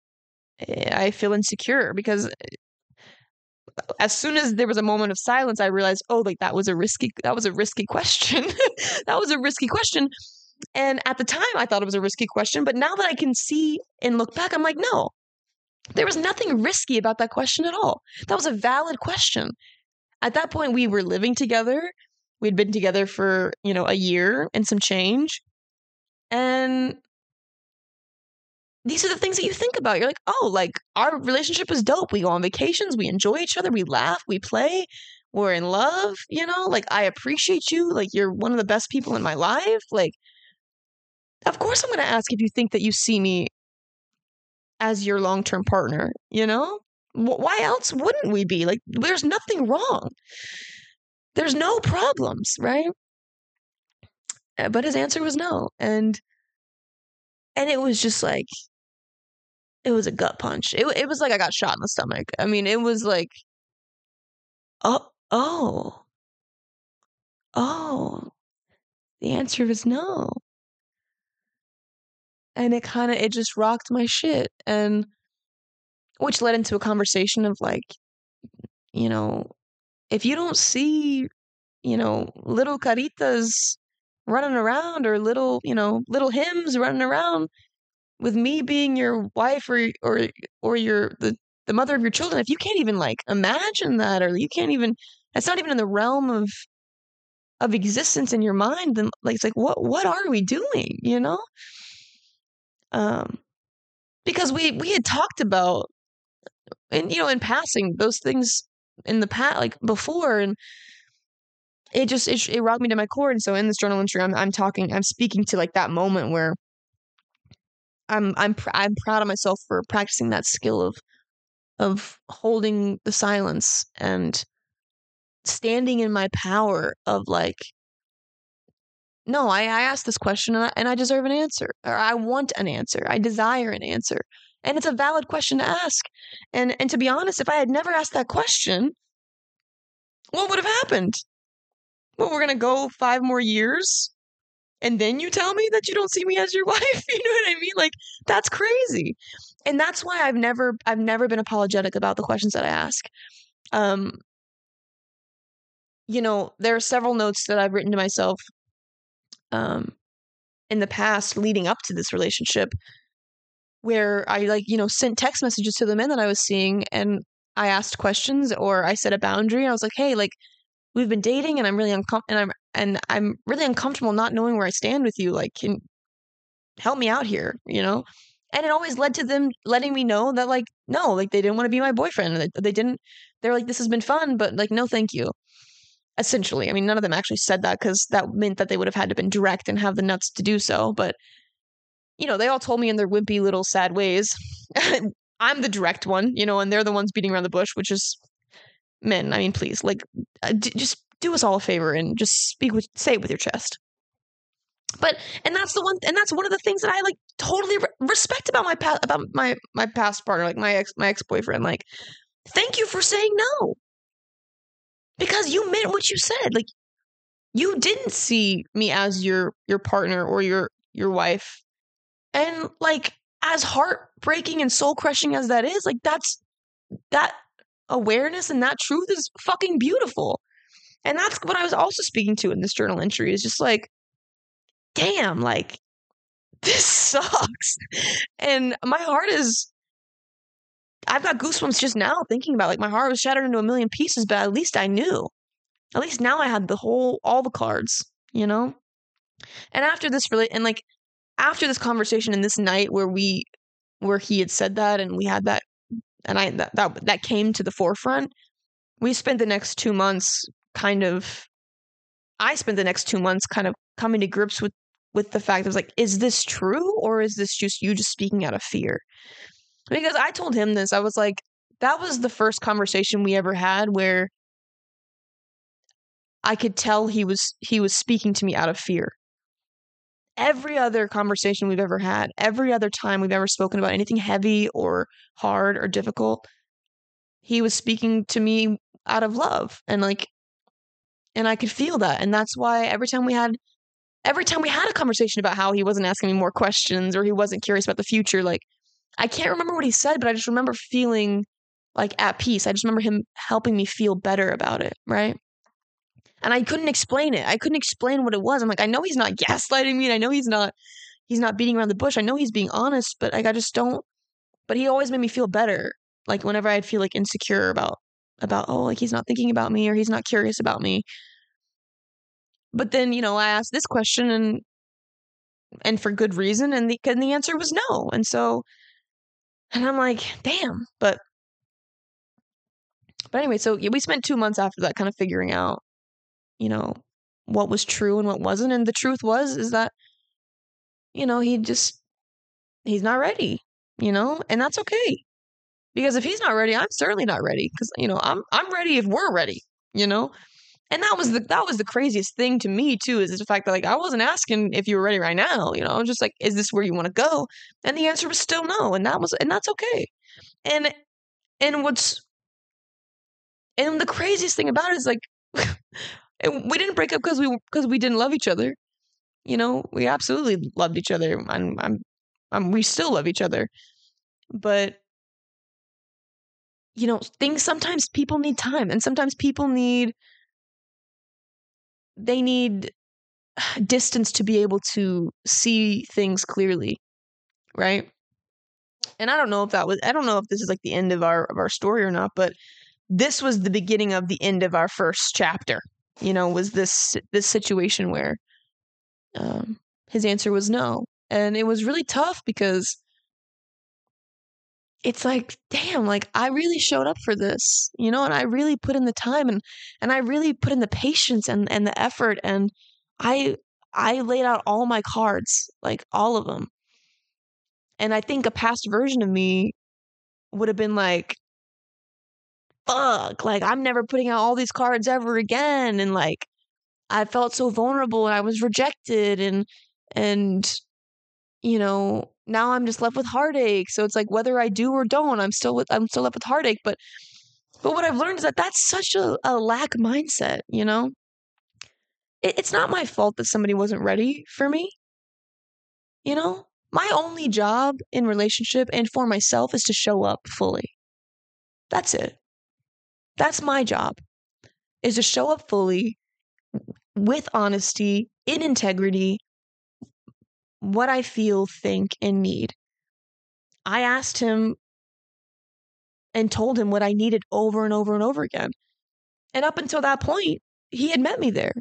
eh, I feel insecure because as soon as there was a moment of silence, I realized, oh, like that was a risky that was a risky question. that was a risky question. And at the time I thought it was a risky question, but now that I can see and look back, I'm like, no. There was nothing risky about that question at all. That was a valid question. At that point we were living together. We'd been together for, you know, a year and some change. And these are the things that you think about. You're like, oh, like our relationship is dope. We go on vacations, we enjoy each other, we laugh, we play, we're in love, you know? Like I appreciate you. Like you're one of the best people in my life. Like of course I'm going to ask if you think that you see me as your long-term partner, you know? Why else wouldn't we be? Like there's nothing wrong. There's no problems, right? Uh, but his answer was no. And and it was just like it was a gut punch. It it was like I got shot in the stomach. I mean, it was like, oh, oh, oh. The answer was no. And it kind of it just rocked my shit, and which led into a conversation of like, you know, if you don't see, you know, little caritas running around or little, you know, little hymns running around with me being your wife or or or your the the mother of your children if you can't even like imagine that or you can't even that's not even in the realm of of existence in your mind then like it's like what what are we doing? You know um because we we had talked about and you know in passing those things in the past like before and it just it, it rocked me to my core and so in this journal entry I'm, I'm talking i'm speaking to like that moment where I'm I'm pr- I'm proud of myself for practicing that skill of of holding the silence and standing in my power of like no I, I asked this question and I, and I deserve an answer or I want an answer I desire an answer and it's a valid question to ask and and to be honest if I had never asked that question what would have happened? Well we're gonna go five more years and then you tell me that you don't see me as your wife you know what i mean? Like that's crazy and that's why i've never i've never been apologetic about the questions that i ask um you know there are several notes that i've written to myself um in the past leading up to this relationship where i like you know sent text messages to the men that i was seeing and i asked questions or i set a boundary i was like hey like we've been dating and I'm really uncomfortable and I'm and I'm really uncomfortable not knowing where I stand with you. Like, can help me out here, you know? And it always led to them letting me know that like, no, like they didn't want to be my boyfriend. They, they didn't they're like, this has been fun, but like, no, thank you. Essentially. I mean, none of them actually said that because that meant that they would have had to been direct and have the nuts to do so. But you know, they all told me in their wimpy little sad ways. I'm the direct one, you know, and they're the ones beating around the bush, which is men, I mean, please, like, uh, d- just do us all a favor and just speak with, say it with your chest. but and that's the one and that's one of the things that I like totally re- respect about my past about my my past partner like my ex my ex-boyfriend like thank you for saying no because you meant what you said like you didn't see me as your your partner or your your wife. And like as heartbreaking and soul crushing as that is like that's that awareness and that truth is fucking beautiful. And that's what i was also speaking to in this journal entry is just like damn like this sucks. And my heart is i've got goosebumps just now thinking about like my heart was shattered into a million pieces but at least i knew at least now I had the whole all the cards, you know? And after this really and like after this conversation and this night where we where he had said that and we had that and I that that, that came to the forefront, we spent the next 2 months kind of I spent the next 2 months kind of coming to grips with with the fact that I was like is this true or is this just you just speaking out of fear? Because I told him this. I was like that was the first conversation we ever had where I could tell he was he was speaking to me out of fear. Every other conversation we've ever had, every other time we've ever spoken about anything heavy or hard or difficult, he was speaking to me out of love and like and I could feel that. And that's why every time we had every time we had a conversation about how he wasn't asking me more questions or he wasn't curious about the future, like I can't remember what he said, but I just remember feeling like at peace. I just remember him helping me feel better about it, right? and I couldn't explain it. I couldn't explain what it was. I'm like, I know he's not gaslighting me, and I know he's not he's not beating around the bush. I know he's being honest, but like I just don't. But he always made me feel better. Like whenever I'd feel like insecure about about oh like he's not thinking about me or he's not curious about me. But then you know I asked this question and and for good reason, and the and the answer was no. And so, and I'm like, damn. But but anyway, so yeah, we spent two months after that kind of figuring out you know, what was true and what wasn't. And the truth was, is that, you know, he just, he's not ready, you know, and that's okay. Because if he's not ready, I'm certainly not ready. Because, you know, I'm, I'm ready if we're ready, you know? And that was the that was the craziest thing to me too, is the fact that like I wasn't asking if you were ready right now, you know, I was just like, is this where you want to go? And the answer was still no, and that was and that's okay. And and what's and the craziest thing about it is like we didn't break up because we because we didn't love each other. You know, we absolutely loved each other, and I'm, I'm, we still love each other. But you know, things sometimes people need time, and sometimes people need they need distance to be able to see things clearly, right? And I don't know if that was I don't know if this is like the end of our of our story or not, but this was the beginning of the end of our first chapter you know, was this this situation where um, his answer was no, and it was really tough because it's like, damn, like I really showed up for this, you know, and I really put in the time and and I really put in the patience and and the effort and I I laid out all my cards, like all of them. And I think a past version of me would have been like, fuck, like I'm never putting out all these cards ever again. And like I felt so vulnerable and I was rejected and and you know, now I'm just left with heartache. So it's like whether I do or don't, I'm still with I'm still left with heartache. But but what I've learned is that that's such a, a lack mindset, you know? It, it's not my fault that somebody wasn't ready for me. You know? My only job in relationship and for myself is to show up fully. That's it. That's my job is to show up fully with honesty, in integrity, what I feel, think, and need. I asked him and told him what I needed over and over and over again. And up until that point, he had met me there.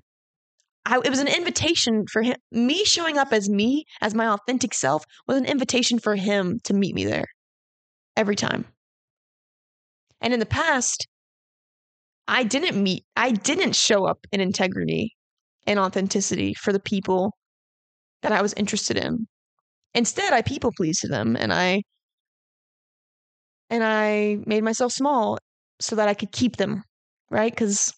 I, it was an invitation for him. Me showing up as me, as my authentic self, was an invitation for him to meet me there every time. And in the past, I didn't meet, I didn't show up in integrity and authenticity for the people that I was interested in. Instead, I people pleased them and I and I made myself small so that I could keep them, right? Cuz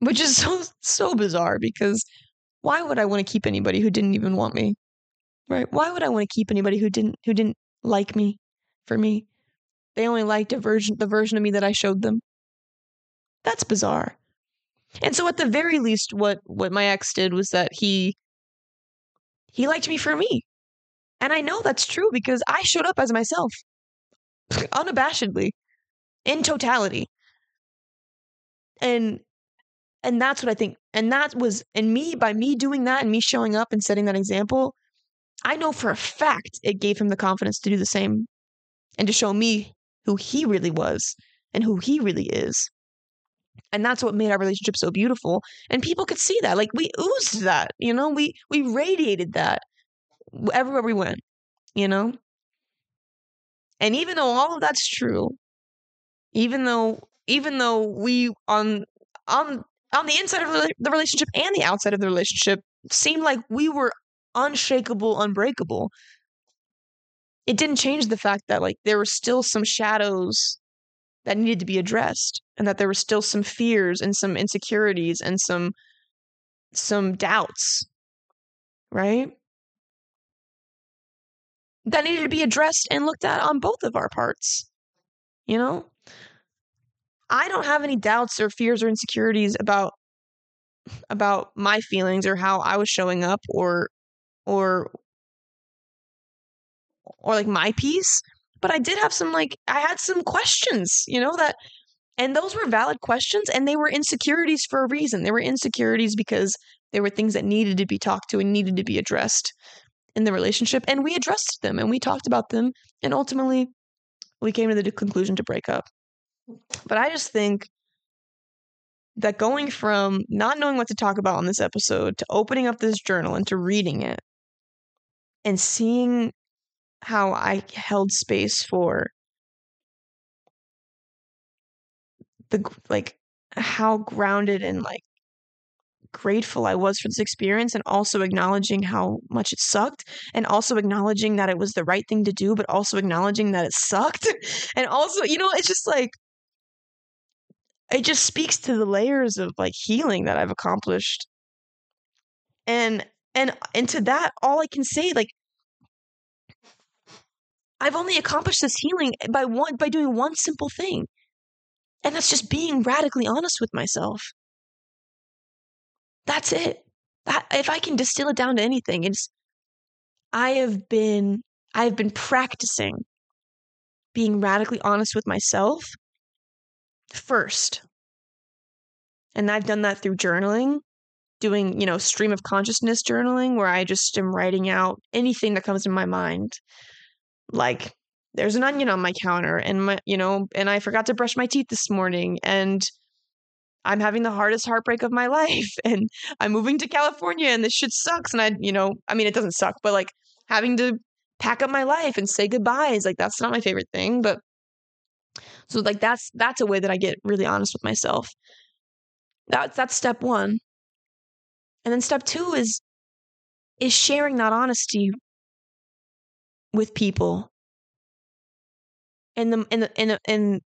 which is so so bizarre because why would I want to keep anybody who didn't even want me? Right? Why would I want to keep anybody who didn't who didn't like me for me? They only liked a version the version of me that I showed them. That's bizarre. And so at the very least what what my ex did was that he he liked me for me. And I know that's true because I showed up as myself unabashedly in totality. And and that's what I think. And that was and me by me doing that and me showing up and setting that example, I know for a fact it gave him the confidence to do the same and to show me who he really was and who he really is. And that's what made our relationship so beautiful. And people could see that. Like we oozed that, you know, we we radiated that everywhere we went, you know? And even though all of that's true, even though even though we on on on the inside of the relationship and the outside of the relationship seemed like we were unshakable, unbreakable. It didn't change the fact that like there were still some shadows that needed to be addressed and that there were still some fears and some insecurities and some some doubts right? That needed to be addressed and looked at on both of our parts you know? I don't have any doubts or fears or insecurities about about my feelings or how i was showing up or or or like my piece but i did have some like i had some questions you know that and those were valid questions and they were insecurities for a reason. They were insecurities because there were things that needed to be talked to and needed to be addressed in the relationship. And we addressed them and we talked about them. And ultimately, we came to the conclusion to break up. But I just think that going from not knowing what to talk about on this episode to opening up this journal and to reading it and seeing how I held space for the like how grounded and like grateful I was for this experience and also acknowledging how much it sucked and also acknowledging that it was the right thing to do but also acknowledging that it sucked and also you know it's just like it just speaks to the layers of like healing that I've accomplished. And and and to that all I can say like I've only accomplished this healing by one by doing one simple thing and that's just being radically honest with myself. That's it. That, if I can distill it down to anything, it's I have been I have been practicing being radically honest with myself first. And I've done that through journaling, doing, you know, stream of consciousness journaling where I just am writing out anything that comes in my mind. Like there's an onion on my counter and my you know and i forgot to brush my teeth this morning and i'm having the hardest heartbreak of my life and i'm moving to california and this shit sucks and i you know i mean it doesn't suck but like having to pack up my life and say goodbyes like that's not my favorite thing but so like that's that's a way that i get really honest with myself. That's that's step 1 and then step 2 is is sharing that honesty with people in the in the in a, in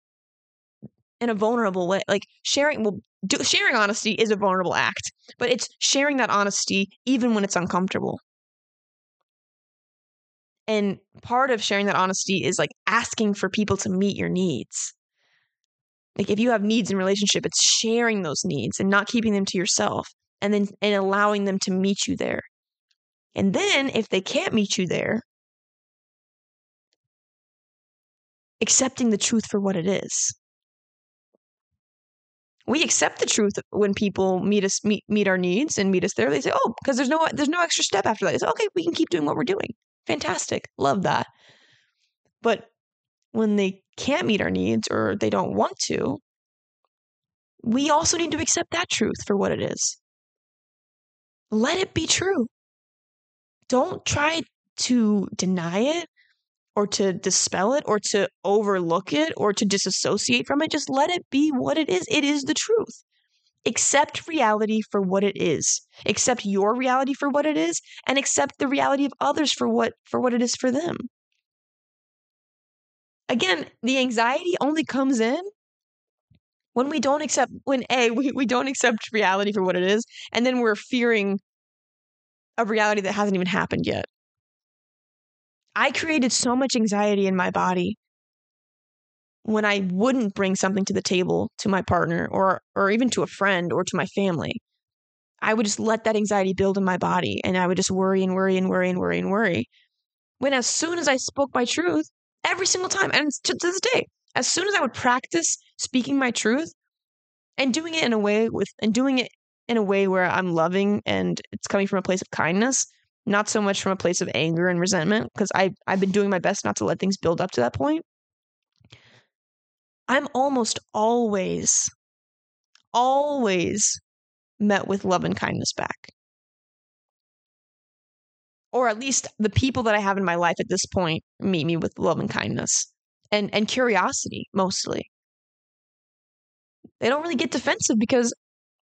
in a vulnerable way like sharing well do, sharing honesty is a vulnerable act but it's sharing that honesty even when it's uncomfortable. And part of sharing that honesty is like asking for people to meet your needs. Like if you have needs in relationship it's sharing those needs and not keeping them to yourself and then and allowing them to meet you there. And then if they can't meet you there accepting the truth for what it is. We accept the truth when people meet us meet meet our needs and meet us there. They say, "Oh, because there's no there's no extra step after that." Say, "Okay, we can keep doing what we're doing." Fantastic, love that. But when they can't meet our needs or they don't want to, we also need to accept that truth for what it is. Let it be true. Don't try to deny it or to dispel it or to overlook it or to disassociate from it. Just let it be what it is. It is the truth. Accept reality for what it is. Accept your reality for what it is and accept the reality of others for what for what it is for them. Again, the anxiety only comes in when we don't accept when A, we, we don't accept reality for what it is, and then we're fearing a reality that hasn't even happened yet. I created so much anxiety in my body when I wouldn't bring something to the table to my partner or or even to a friend or to my family. I would just let that anxiety build in my body and I would just worry and worry and worry and worry and worry. When as soon as I spoke my truth, every single time, and to, this day, as soon as I would practice speaking my truth and doing it in a way with and doing it in a way where I'm loving and it's coming from a place of kindness, not so much from a place of anger and resentment, because I I've been doing my best not to let things build up to that point. I'm almost always, always met with love and kindness back. Or at least the people that I have in my life at this point meet me with love and kindness and, and curiosity mostly. They don't really get defensive because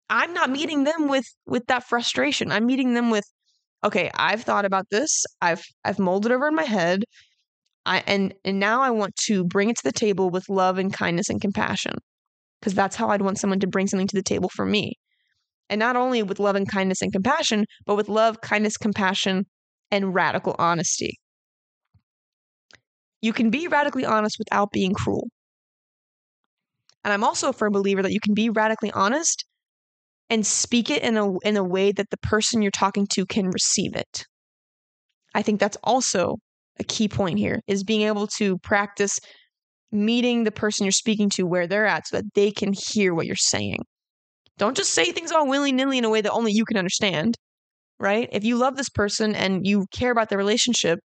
I'm not meeting them with with that frustration. I'm meeting them with, okay, I've thought about this. I've I've molded over in my head. I and and now I want to bring it to the table with love and kindness and compassion. Because that's how I'd want someone to bring something to the table for me. And not only with love and kindness and compassion, but with love, kindness, compassion, and radical honesty. You can be radically honest without being cruel. And I'm also a firm believer that you can be radically honest and speak it in a in a way that the person you're talking to can receive it. I think that's also a key point here is being able to practice meeting the person you're speaking to where they're at so that they can hear what you're saying. Don't just say things all willy-nilly in a way that only you can understand, right? If you love this person and you care about the relationship,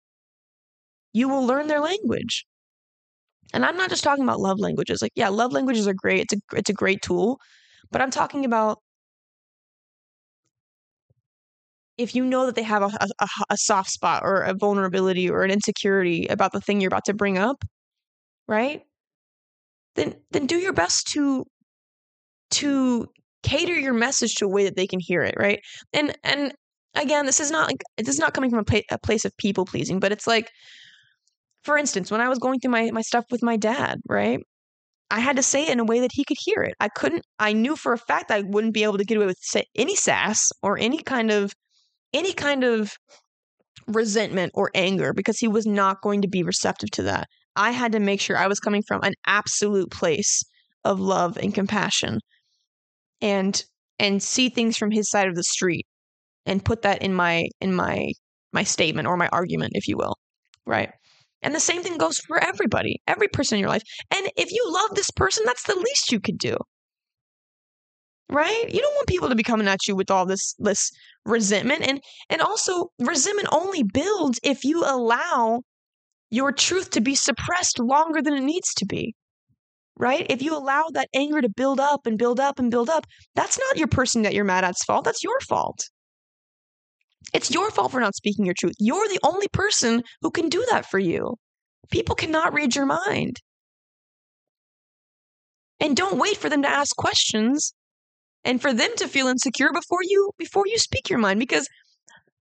you will learn their language. And I'm not just talking about love languages. Like, yeah, love languages are great. It's a it's a great tool, but I'm talking about if you know that they have a, a, a soft spot or a vulnerability or an insecurity about the thing you're about to bring up, right? Then then do your best to to cater your message to a way that they can hear it, right? And and again, this is not like this is not coming from a, a place of people pleasing, but it's like, for instance, when I was going through my my stuff with my dad, right? I had to say it in a way that he could hear it. I couldn't. I knew for a fact I wouldn't be able to get away with any sass or any kind of any kind of resentment or anger because he was not going to be receptive to that. I had to make sure I was coming from an absolute place of love and compassion and and see things from his side of the street and put that in my in my my statement or my argument if you will right? And the same thing goes for everybody every person in your life. And if you love this person that's the least you could do right? You don't want people to be coming at you with all this this resentment and and also resentment only builds if you allow your truth to be suppressed longer than it needs to be. Right? If you allow that anger to build up and build up and build up, that's not your person that you're mad at's fault. That's your fault. It's your fault for not speaking your truth. You're the only person who can do that for you. People cannot read your mind. And don't wait for them to ask questions and for them to feel insecure before you before you speak your mind because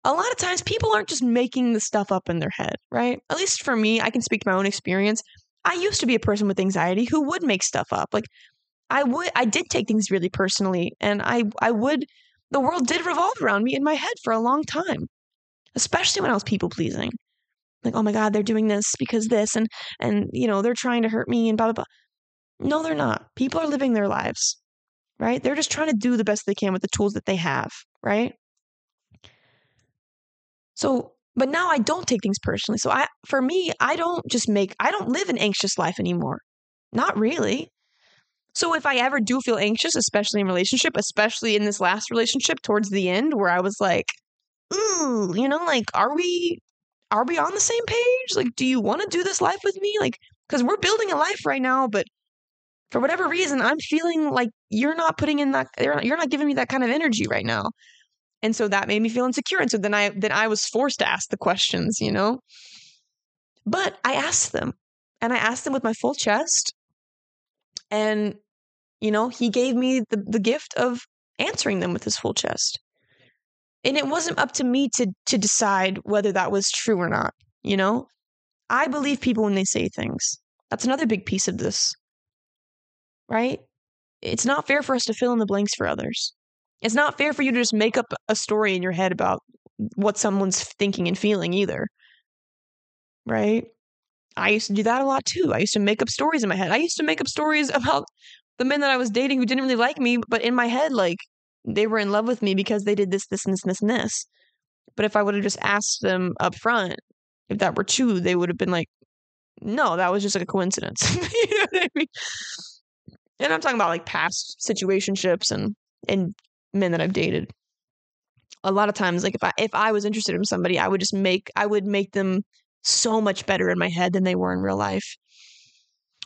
a lot of times people aren't just making the stuff up in their head, right? At least for me, I can speak to my own experience. I used to be a person with anxiety who would make stuff up. Like I would I did take things really personally and I I would the world did revolve around me in my head for a long time. Especially when I was people pleasing. Like, oh my God, they're doing this because this and and you know, they're trying to hurt me and blah blah blah. No, they're not. People are living their lives right? They're just trying to do the best they can with the tools that they have, right? So, but now I don't take things personally. So I for me, I don't just make I don't live an anxious life anymore. Not really. So if I ever do feel anxious, especially in relationship, especially in this last relationship towards the end where I was like, ooh, you know, like are we are we on the same page? Like do you want to do this life with me? Like cuz we're building a life right now, but for whatever reason, I'm feeling like you're not putting in that you're not, you're not giving me that kind of energy right now. And so that made me feel insecure. And so then I then I was forced to ask the questions, you know? But I asked them. And I asked them with my full chest. And, you know, he gave me the, the gift of answering them with his full chest. And it wasn't up to me to to decide whether that was true or not, you know? I believe people when they say things. That's another big piece of this right? It's not fair for us to fill in the blanks for others. It's not fair for you to just make up a story in your head about what someone's thinking and feeling either. Right? I used to do that a lot too. I used to make up stories in my head. I used to make up stories about the men that I was dating who didn't really like me, but in my head, like they were in love with me because they did this, this, and this, and this, and this. But if I would have just asked them up front if that were true, they would have been like, no, that was just like a coincidence. you know what I mean? And I'm talking about like past situationships and and men that I've dated. A lot of times, like if I if I was interested in somebody, I would just make I would make them so much better in my head than they were in real life.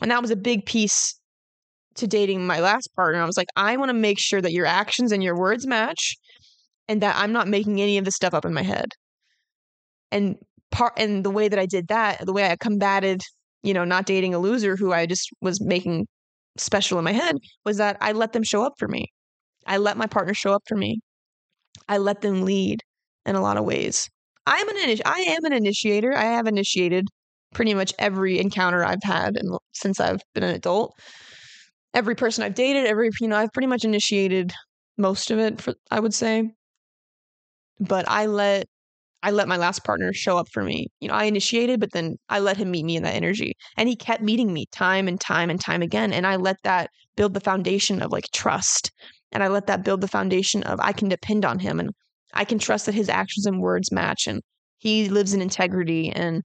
And that was a big piece to dating my last partner. I was like, I want to make sure that your actions and your words match and that I'm not making any of this stuff up in my head. And part and the way that I did that, the way I combated, you know, not dating a loser who I just was making special in my head was that I let them show up for me. I let my partner show up for me. I let them lead in a lot of ways. I am an I am an initiator. I have initiated pretty much every encounter I've had since I've been an adult. Every person I've dated, every you know, I've pretty much initiated most of it for I would say. But I let I let my last partner show up for me. You know, I initiated, but then I let him meet me in that energy. And he kept meeting me time and time and time again. And I let that build the foundation of like trust. And I let that build the foundation of I can depend on him and I can trust that his actions and words match and he lives in integrity and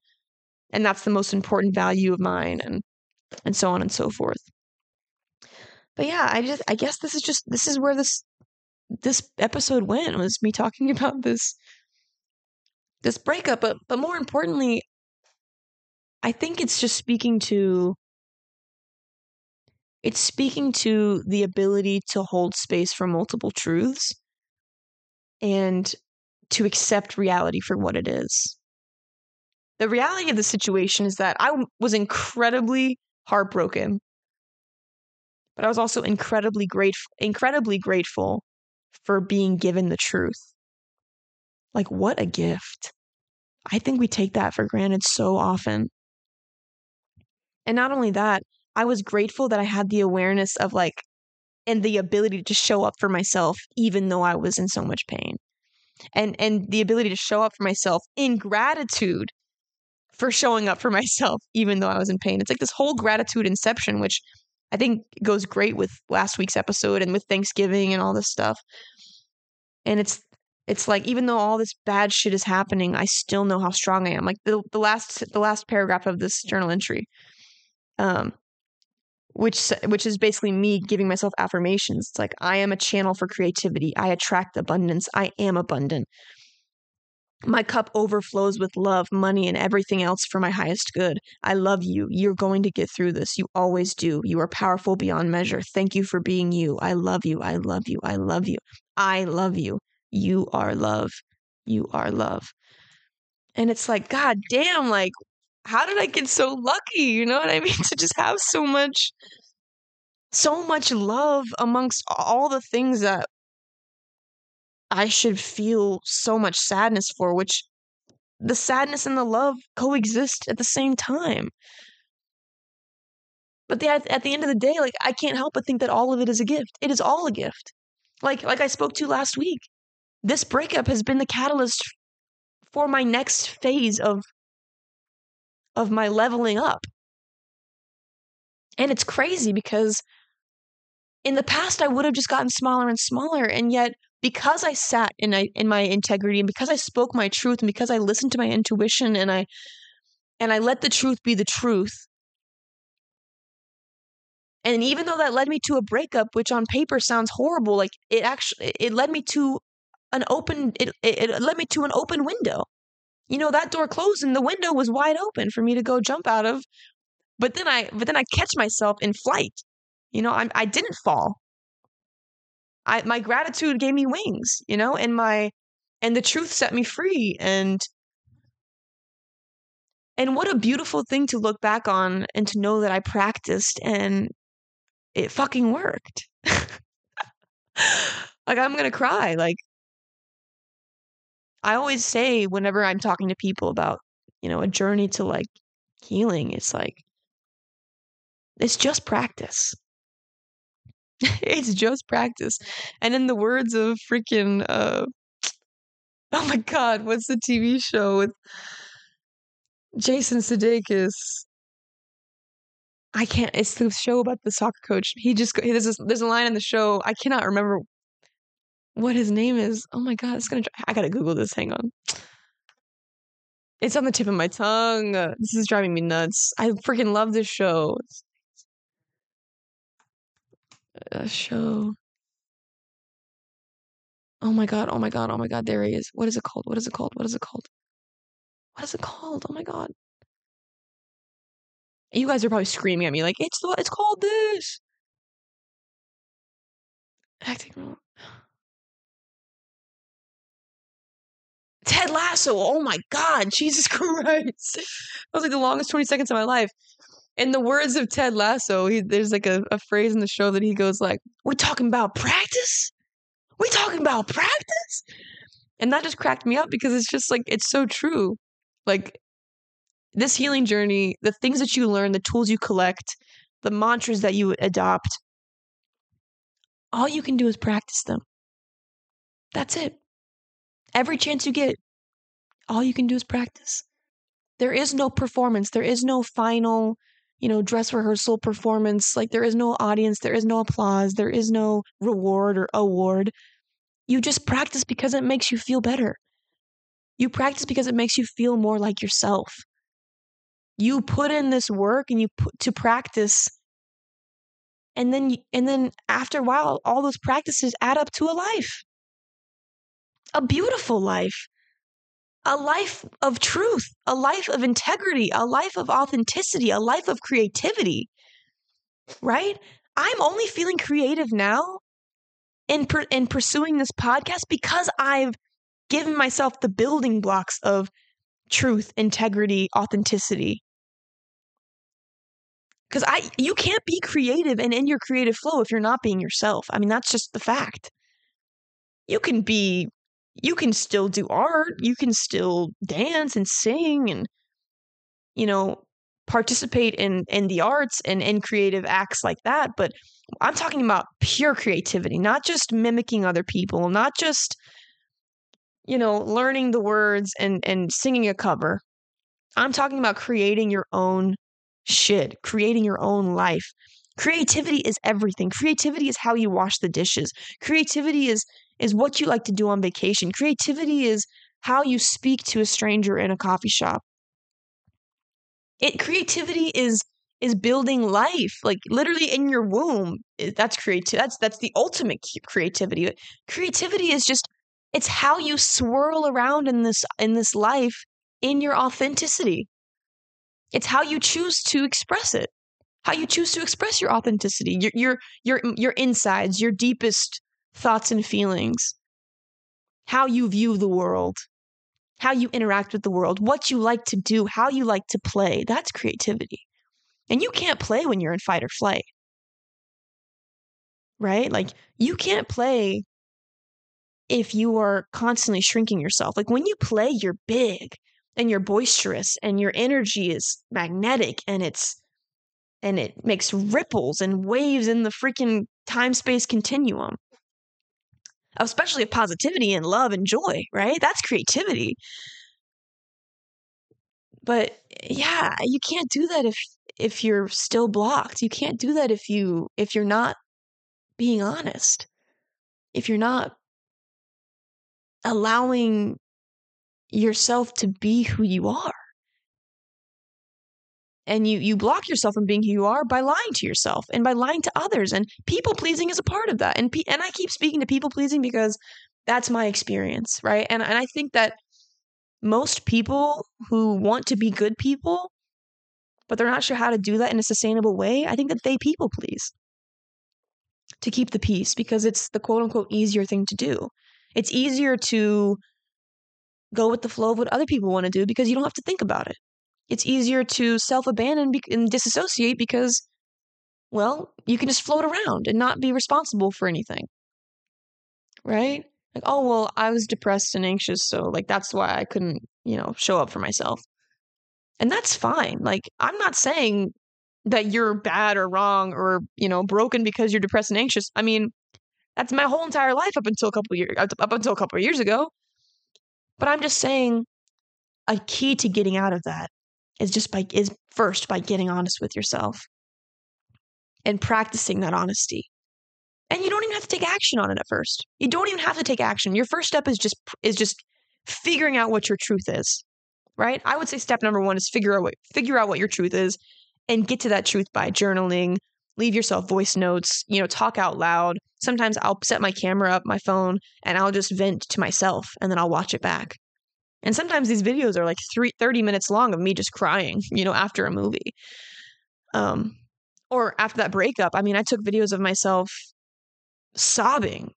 and that's the most important value of mine and and so on and so forth. But yeah, I just I guess this is just this is where this this episode went was me talking about this this breakup but but more importantly i think it's just speaking to it's speaking to the ability to hold space for multiple truths and to accept reality for what it is. The reality of the situation is that i was incredibly heartbroken but i was also incredibly grateful incredibly grateful for being given the truth like, what a gift. I think we take that for granted so often. And not only that, I was grateful that I had the awareness of like, and the ability to show up for myself, even though I was in so much pain. And, and the ability to show up for myself in gratitude for showing up for myself, even though I was in pain. It's like this whole gratitude inception, which I think goes great with last week's episode and with Thanksgiving and all this stuff. And it's it's like even though all this bad shit is happening, I still know how strong I am. Like the the last the last paragraph of this journal entry, um, which which is basically me giving myself affirmations. It's like I am a channel for creativity. I attract abundance. I am abundant. My cup overflows with love, money, and everything else for my highest good. I love you. You're going to get through this. You always do. You are powerful beyond measure. Thank you for being you. I love you. I love you. I love you. I love you. You are love. You are love. And it's like, God damn, like, how did I get so lucky? You know what I mean? to just have so much, so much love amongst all the things that I should feel so much sadness for, which the sadness and the love coexist at the same time. But the, at the end of the day, like I can't help but think that all of it is a gift. It is all a gift. Like like I spoke to last week this breakup has been the catalyst for my next phase of of my leveling up. And it's crazy because in the past I would have just gotten smaller and smaller and yet because I sat in I, in my integrity and because I spoke my truth and because I listened to my intuition and I and I let the truth be the truth. And even though that led me to a breakup which on paper sounds horrible, like it actually it led me to an open it, it, led me to an open window. You know that door closed and the window was wide open for me to go jump out of but then i but then i catch myself in flight. You know i i didn't fall. I my gratitude gave me wings you know and my and the truth set me free and and what a beautiful thing to look back on and to know that i practiced and it fucking worked. Like i'm gonna cry like I always say whenever I'm talking to people about, you know, a journey to like healing, it's like, it's just practice. it's just practice. And in the words of freaking uh Oh my god, what's the TV show with Jason Sudeikis? I can't. It's the show about the soccer coach. He just there's there's a line in the show. I cannot remember what his name is. Oh my god, it's gonna. I gotta Google this. Hang on. It's on the tip of my tongue. This is driving me nuts. I freaking love this show. A show. Oh my god, oh my god, oh my god, there he is. What is it called? What is it called? What is it called? What is it called? Oh my god. You guys are probably screaming at me like it's the, it's called this. Acting role. Ted Lasso. Oh my god, Jesus Christ. That was like the longest 20 seconds of my life. In the words of Ted Lasso, he, there's like a, a phrase in the show that he goes like, "We're talking about practice." we talking about practice? And that just cracked me up because it's just like, it's so true. Like, this healing journey, the things that you learn, the tools you collect, the mantras that you adopt, all you can do is practice them. That's it. Every chance you get, all you can do is practice. There is no performance. There is no final, you know, dress rehearsal performance. Like, there is no audience. There is no applause. There is no reward or award. You just practice because it makes you feel better. You practice because it makes you feel more like yourself. You put in this work and you put to practice and then and then after a while all those practices add up to a life. A beautiful life. A life of truth, a life of integrity, a life of authenticity, a life of creativity. Right? I'm only feeling creative now in per- in pursuing this podcast because I've given myself the building blocks of truth, integrity, authenticity. Cuz I you can't be creative and in your creative flow if you're not being yourself. I mean, that's just the fact. You can be you can still do art, you can still dance and sing and you know, participate in in the arts and in creative acts like that, but I'm talking about pure creativity, not just mimicking other people, not just you know, learning the words and and singing a cover. I'm talking about creating your own shit, creating your own life. Creativity is everything. Creativity is how you wash the dishes. Creativity is is what you like to do on vacation. Creativity is how you speak to a stranger in a coffee shop. It creativity is is building life like literally in your womb that's creative that's that's the ultimate creativity creativity is just it's how you swirl around in this in this life in your authenticity it's how you choose to express it how you choose to express your authenticity your your your, your insides your deepest thoughts and feelings how you view the world how you interact with the world what you like to do how you like to play that's creativity and you can't play when you're in fight or flight. Right? Like you can't play if you are constantly shrinking yourself. Like when you play, you're big and you're boisterous and your energy is magnetic and it's and it makes ripples and waves in the freaking time space continuum. Especially of positivity and love and joy, right? That's creativity. But yeah, you can't do that if if you're still blocked. You can't do that if you if you're not being honest. If you're not allowing yourself to be who you are. And you you block yourself from being who you are by lying to yourself and by lying to others and people pleasing is a part of that. And pe- and I keep speaking to people pleasing because that's my experience, right? And and I think that most people who want to be good people but they're not sure how to do that in a sustainable way, I think that they people please to keep the peace because it's the quote unquote easier thing to do. It's easier to go with the flow of what other people want to do because you don't have to think about it. It's easier to self abandon and disassociate because, well, you can just float around and not be responsible for anything. Right? Like, oh, well, I was depressed and anxious, so like that's why I couldn't, you know, show up for myself. And that's fine. Like, I'm not saying that you're bad or wrong or, you know, broken because you're depressed and anxious. I mean, that's my whole entire life up until a couple years up until a couple years ago. But I'm just saying a key to getting out of that is just by is first by getting honest with yourself and practicing that honesty. And you don't even have to take action on it at first. You don't even have to take action. Your first step is just is just figuring out what your truth is. Right? I would say step number 1 is figure out what figure out what your truth is and get to that truth by journaling, leave yourself voice notes, you know, talk out loud. Sometimes I'll set my camera up, my phone, and I'll just vent to myself and then I'll watch it back. And sometimes these videos are like three, 30 minutes long of me just crying, you know, after a movie. Um, or after that breakup, I mean, I took videos of myself sobbing,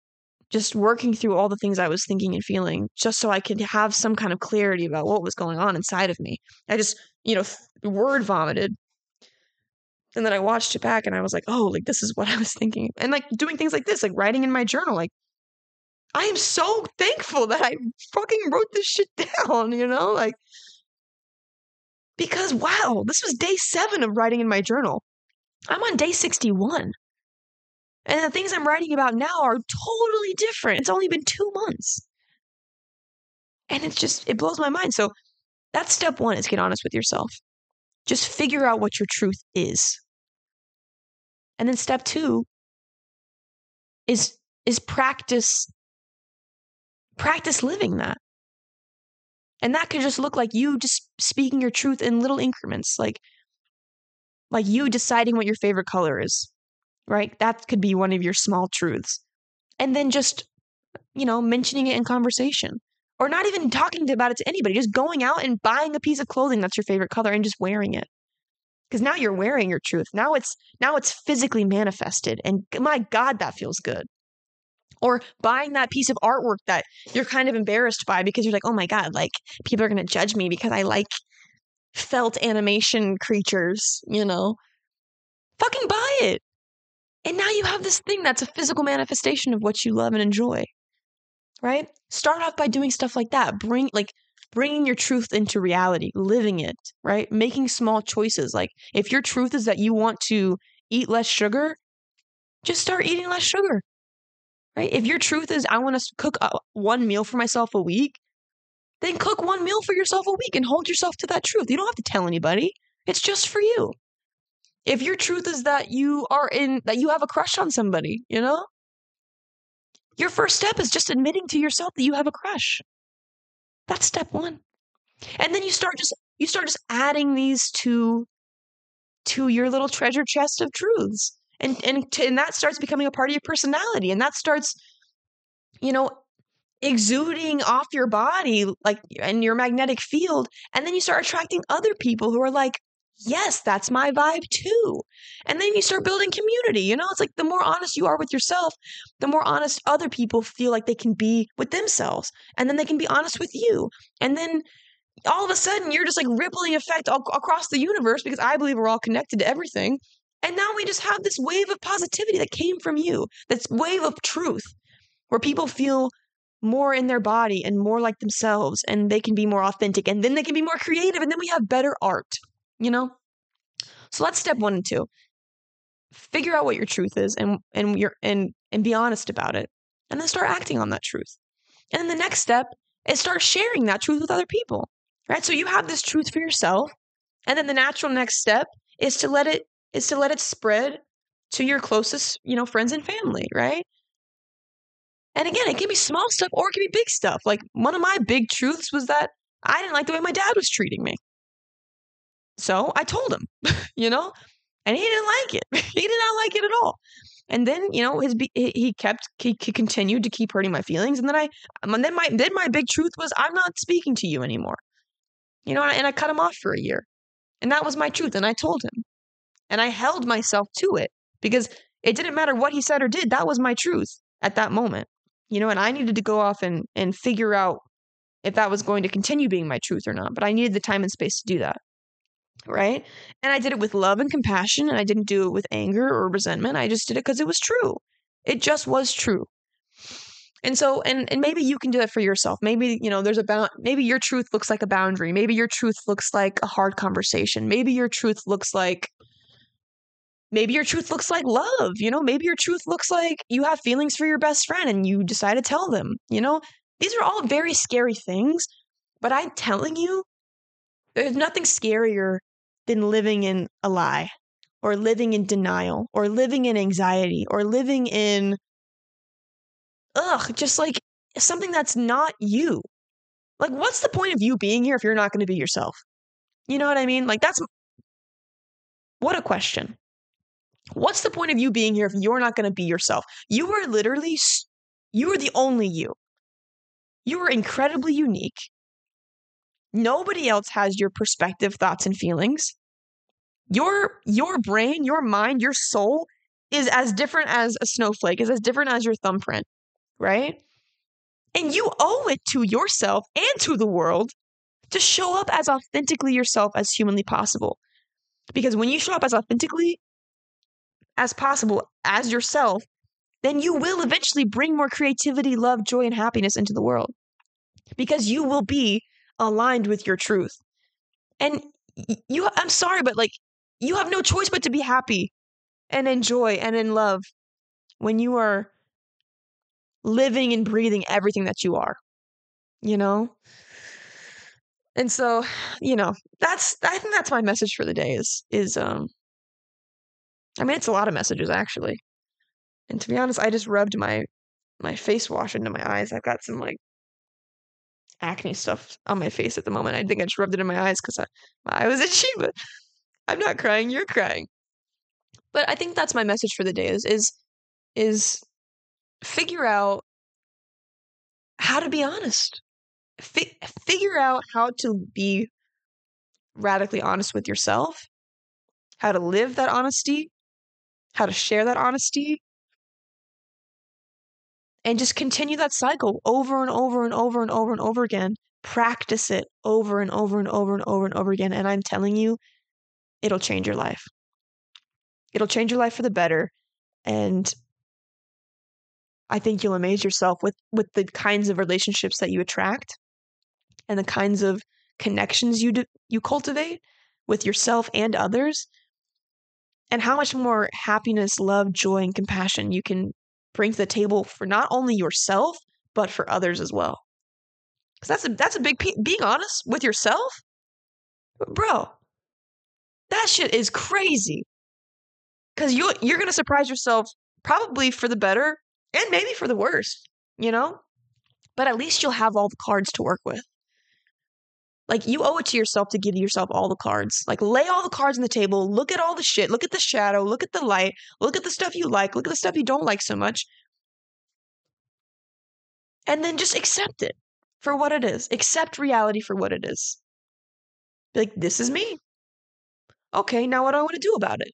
just working through all the things I was thinking and feeling, just so I could have some kind of clarity about what was going on inside of me. I just, you know, word vomited. And then I watched it back and I was like, oh, like this is what I was thinking. And like doing things like this, like writing in my journal, like I am so thankful that I fucking wrote this shit down, you know? Like, because wow, this was day seven of writing in my journal. I'm on day 61. And the things I'm writing about now are totally different. It's only been two months. And it's just, it blows my mind. So that's step one is get honest with yourself. Just figure out what your truth is. And then step two is is practice practice living that. And that could just look like you just speaking your truth in little increments, like like you deciding what your favorite color is, right? That could be one of your small truths. And then just, you know, mentioning it in conversation or not even talking about it to anybody, just going out and buying a piece of clothing that's your favorite color and just wearing it. Cuz now you're wearing your truth. Now it's now it's physically manifested and my god that feels good or buying that piece of artwork that you're kind of embarrassed by because you're like, oh my God, like people are going to judge me because I like felt animation creatures, you know? Fucking buy it. And now you have this thing that's a physical manifestation of what you love and enjoy. Right? Start off by doing stuff like that. Bring, like, bringing your truth into reality, living it, right? Making small choices. Like, if your truth is that you want to eat less sugar, just start eating less sugar right? If your truth is, I want to cook uh, one meal for myself a week, then cook one meal for yourself a week and hold yourself to that truth. You don't have to tell anybody, it's just for you. If your truth is that you are in, that you have a crush on somebody, you know, your first step is just admitting to yourself that you have a crush. That's step one. And then you start just, you start just adding these to, to your little treasure chest of truths and and and that starts becoming a part of your personality and that starts you know exuding off your body like in your magnetic field and then you start attracting other people who are like yes that's my vibe too. And then you start building community you know? It's like the more honest you are with yourself the more honest other people feel like they can be with themselves and then they can be honest with you and then all of a sudden you're just like rippling effect all, across the universe because i believe we're all connected to everything and now we just have this wave of positivity that came from you, this wave of truth where people feel more in their body and more like themselves and they can be more authentic and then they can be more creative and then we have better art, you know? So that's step 1 and 2. Figure out what your truth is and and your and and be honest about it. And then start acting on that truth. And then the next step is start sharing that truth with other people. Right? So you have this truth for yourself and then the natural next step is to let it is to let it spread to your closest, you know, friends and family, right? And again, it can be small stuff or it can be big stuff. Like one of my big truths was that I didn't like the way my dad was treating me. So I told him, you know, and he didn't like it. he did not like it at all. And then, you know, his he kept he, he continued to keep hurting my feelings. And then I, and then my then my big truth was I'm not speaking to you anymore. You know, and I cut him off for a year, and that was my truth. And I told him, and I held myself to it because it didn't matter what he said or did. That was my truth at that moment. You know, and I needed to go off and, and figure out if that was going to continue being my truth or not. But I needed the time and space to do that. Right. And I did it with love and compassion. And I didn't do it with anger or resentment. I just did it because it was true. It just was true. And so, and and maybe you can do that for yourself. Maybe you know there's a bound. Maybe your truth looks like a boundary. Maybe your truth looks like a hard conversation. Maybe your truth looks like maybe your truth looks like love you know maybe your truth looks like you have feelings for your best friend and you decide to tell them you know These are all very scary things, but I'm telling you, there's nothing scarier than living in a lie or living in denial or living in anxiety or living in ugh, just like something that's not you. Like, what's the point of you being here if you're not going to be yourself? You know what I mean? Like, that's what a question. What's the point of you being here if you're not going to be yourself? You are literally, you are the only you. You are incredibly unique. Nobody else has your perspective, thoughts, and feelings. Your your brain, your mind, your soul is as different as a snowflake, is as different as your thumbprint, right? And you owe it to yourself and to the world to show up as authentically yourself as humanly possible. Because when you show up as authentically as possible as yourself, then you will eventually bring more creativity, love, joy, and happiness into the world. Because you will be aligned with your truth. And you I'm sorry but like you have no choice but to be happy and enjoy and in love when you are living and breathing everything that you are. You know? And so, you know, that's I think that's my message for the day is is um I mean it's a lot of messages actually. And to be honest, I just rubbed my my face wash into my eyes. I've got some like acne stuff on my face at the moment. I think I just rubbed it in my eyes because my eye was itchy, but I'm not crying. You're crying. But I think that's my message for the day is is is figure out how to be honest. Fi- figure out how to be radically honest with yourself, how to live that honesty, how to share that honesty, and just continue that cycle over and over and over and over and over again. Practice it over and over and over and over and over again. And I'm telling you, it'll change your life. It'll change your life for the better. And I think you'll amaze yourself with with the kinds of relationships that you attract and the kinds of connections you do, you cultivate with yourself and others and how much more happiness, love, joy and compassion you can bring to the table for not only yourself but for others as well. Cuz that's a that's a big being honest with yourself. Bro, that shit is crazy. Cuz you you're going to surprise yourself probably for the better and maybe for the worse, you know? But at least you'll have all the cards to work with. Like you owe it to yourself to give yourself all the cards. Like lay all the cards on the table, look at all the shit, look at the shadow, look at the light, look at the stuff you like, look at the stuff you don't like so much. And then just accept it for what it is. Accept reality for what it is. Be like, this is me. Okay, now what do I want to do about it?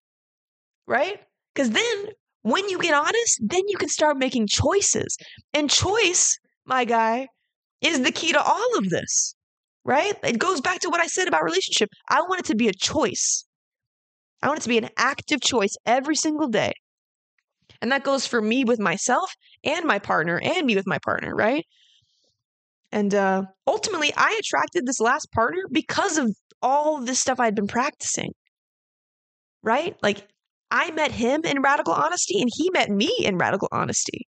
Right? Because then when you get honest, then you can start making choices. And choice, my guy, is the key to all of this right? It goes back to what I said about relationship. I want it to be a choice. I want it to be an active choice every single day. And that goes for me with myself and my partner and me with my partner, right? And uh, ultimately, I attracted this last partner because of all this stuff I'd been practicing, right? Like, I met him in radical honesty and he met me in radical honesty.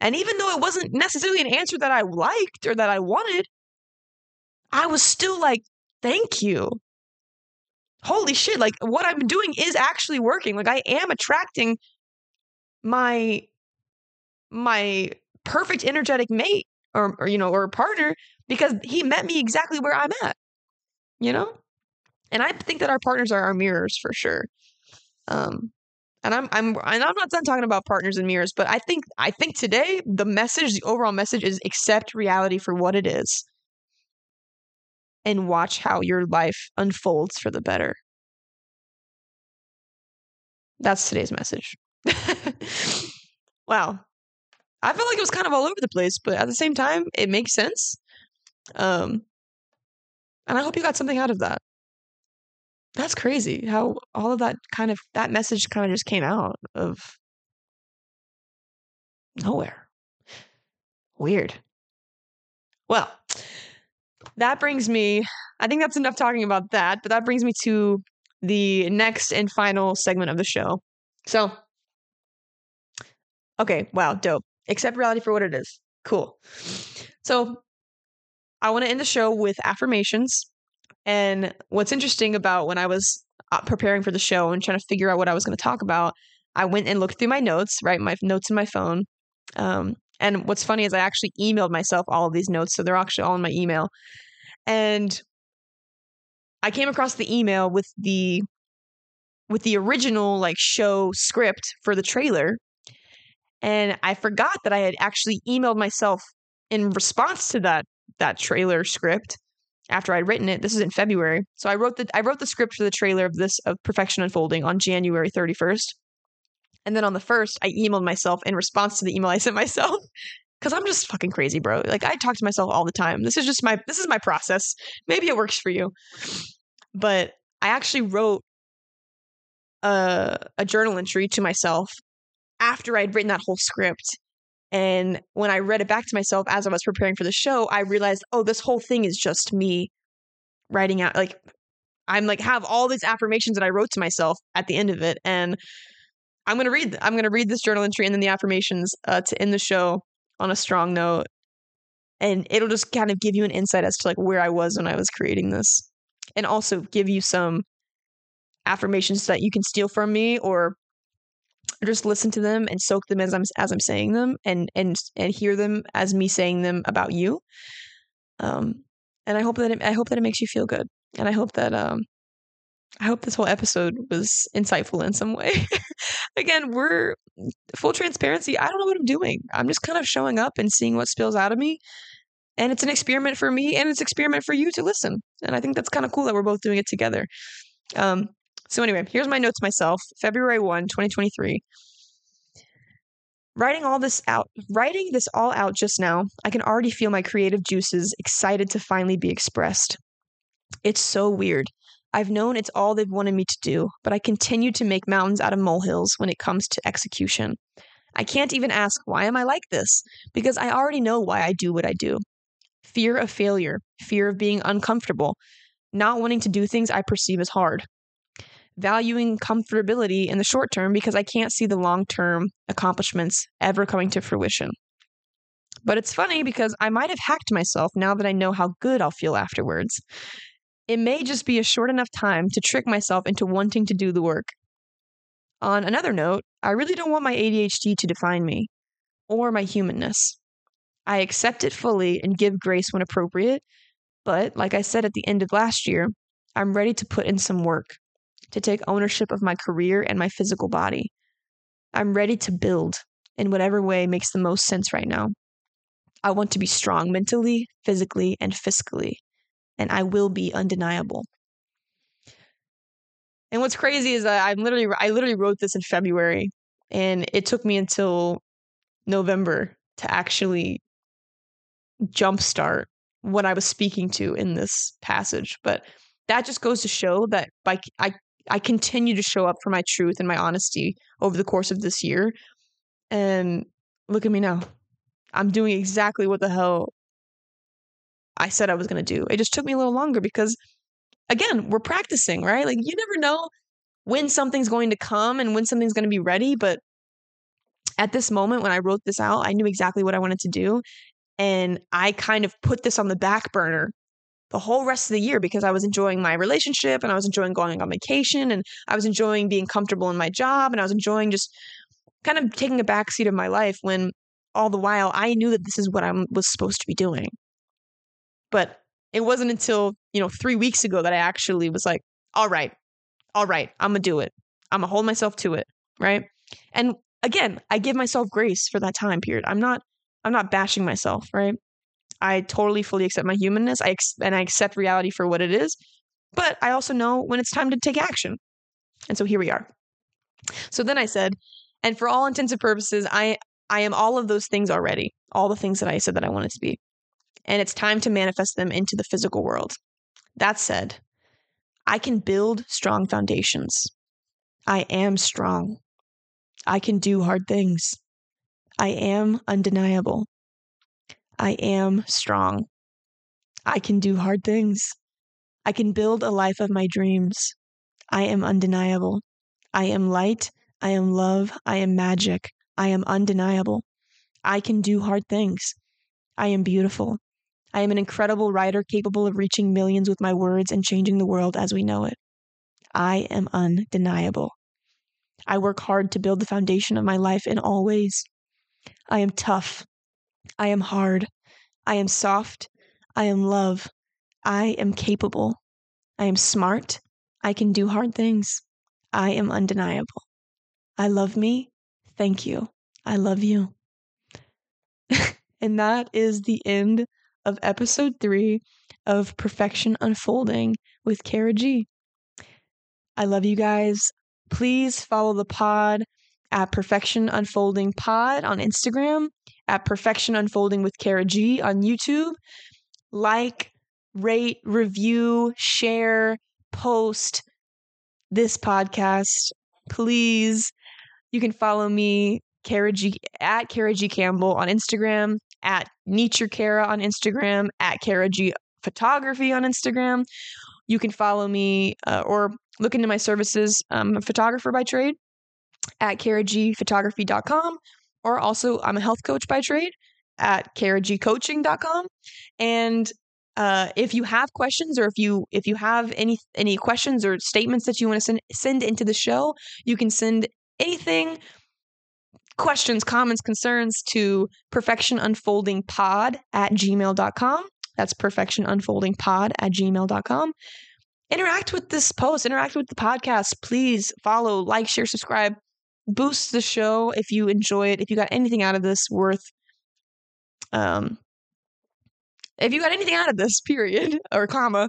And even though it wasn't necessarily an answer that I liked or that I wanted, I was still like, thank you. Holy shit, like what I'm doing is actually working. Like I am attracting my my perfect energetic mate or, or you know or partner because he met me exactly where I'm at. You know? And I think that our partners are our mirrors for sure. Um and I'm I'm and I'm not done talking about partners and mirrors, but I think I think today the message, the overall message is accept reality for what it is and watch how your life unfolds for the better. That's today's message. wow. I felt like it was kind of all over the place, but at the same time, it makes sense. Um, and I hope you got something out of that. That's crazy how all of that kind of that message kind of just came out of nowhere. Weird. Well, that brings me, I think that's enough talking about that, but that brings me to the next and final segment of the show. So, okay, wow, dope. Accept reality for what it is. Cool. So I want to end the show with affirmations. And what's interesting about when I was uh, preparing for the show and trying to figure out what I was going to talk about, I went and looked through my notes, right? My notes in my phone. Um, and what's funny is I actually emailed myself all of these notes. So they're actually all in my email. And I came across the email with the with the original like show script for the trailer and I forgot that I had actually emailed myself in response to that that trailer script after I'd written it. This is in February. So I wrote the I wrote the script for the trailer of this of Perfection Unfolding on January 31st. And then on the 1st, I emailed myself in response to the email I sent myself cuz I'm just fucking crazy, bro. Like I talk to myself all the time. This is just my this is my process. Maybe it works for you. But I actually wrote a a journal entry to myself after I'd written that whole script. And when I read it back to myself as I was preparing for the show, I realized, oh, this whole thing is just me writing out like I'm like have all these affirmations that I wrote to myself at the end of it. And I'm gonna read I'm gonna read this journal entry and then the affirmations uh, to end the show on a strong note. And it'll just kind of give you an insight as to like where I was when I was creating this. And also give you some affirmations that you can steal from me or just listen to them and soak them as I'm as I'm saying them and and and hear them as me saying them about you. Um and I hope that it, I hope that it makes you feel good. And I hope that um I hope this whole episode was insightful in some way. Again, we're full transparency. I don't know what I'm doing. I'm just kind of showing up and seeing what spills out of me. And it's an experiment for me and it's an experiment for you to listen. And I think that's kind of cool that we're both doing it together. Um, so, anyway, here's my notes myself February 1, 2023. Writing all this out, writing this all out just now, I can already feel my creative juices excited to finally be expressed. It's so weird. I've known it's all they've wanted me to do, but I continue to make mountains out of molehills when it comes to execution. I can't even ask, why am I like this? Because I already know why I do what I do. Fear of failure, fear of being uncomfortable, not wanting to do things I perceive as hard valuing comfortability in the short term because I can't see the long term accomplishments ever coming to fruition. But it's funny because I might have hacked myself now that I know how good I'll feel afterwards. It may just be a short enough time to trick myself into wanting to do the work. On another note, I really don't want my ADHD to define me or my humanness. I accept it fully and give grace when appropriate, but like I said at the end of last year, I'm ready to put in some work to take ownership of my career and my physical body. I'm ready to build in whatever way makes the most sense right now. I want to be strong mentally, physically, and fiscally, and I will be undeniable. And what's crazy is that I'm literally I literally wrote this in February and it took me until November to actually jumpstart what I was speaking to in this passage. But that just goes to show that by I I continue to show up for my truth and my honesty over the course of this year. And look at me now. I'm doing exactly what the hell I said I was going to do. It just took me a little longer because, again, we're practicing, right? Like, you never know when something's going to come and when something's going to be ready. But at this moment, when I wrote this out, I knew exactly what I wanted to do. And I kind of put this on the back burner the whole rest of the year because I was enjoying my relationship and I was enjoying going on vacation and I was enjoying being comfortable in my job and I was enjoying just kind of taking a backseat of my life when all the while I knew that this is what I was supposed to be doing. But it wasn't until, you know, three weeks ago that I actually was like, all right, all right, I'm gonna do it. I'm gonna hold myself to it. Right. And again, I give myself grace for that time period. I'm not, I'm not bashing myself. Right. I totally fully accept my humanness. I ex- and I accept reality for what it is. But I also know when it's time to take action. And so here we are. So then I said, and for all intents and purposes, I I am all of those things already. All the things that I said that I wanted to be. And it's time to manifest them into the physical world. That said, I can build strong foundations. I am strong. I can do hard things. I am undeniable. I am strong. I can do hard things. I can build a life of my dreams. I am undeniable. I am light. I am love. I am magic. I am undeniable. I can do hard things. I am beautiful. I am an incredible writer capable of reaching millions with my words and changing the world as we know it. I am undeniable. I work hard to build the foundation of my life in all ways. I am tough. I am hard. I am soft. I am love. I am capable. I am smart. I can do hard things. I am undeniable. I love me. Thank you. I love you. and that is the end of episode three of Perfection Unfolding with Cara G. I love you guys. Please follow the pod at Perfection Unfolding Pod on Instagram, at Perfection Unfolding with Cara G on YouTube. Like, rate, review, share, post this podcast. Please. You can follow me, Cara G at Cara G Campbell on Instagram, at Nature Cara on Instagram, at Cara G Photography on Instagram. You can follow me uh, or look into my services. I'm a photographer by trade at caragphotography.com, or also I'm a health coach by trade at caragcoaching.com. And uh, if you have questions or if you if you have any any questions or statements that you want to send send into the show, you can send anything questions, comments, concerns to perfectionunfoldingpod at gmail.com. That's perfectionunfoldingpod at gmail.com. Interact with this post, interact with the podcast. Please follow, like, share, subscribe. Boost the show if you enjoy it. If you got anything out of this worth um if you got anything out of this period or comma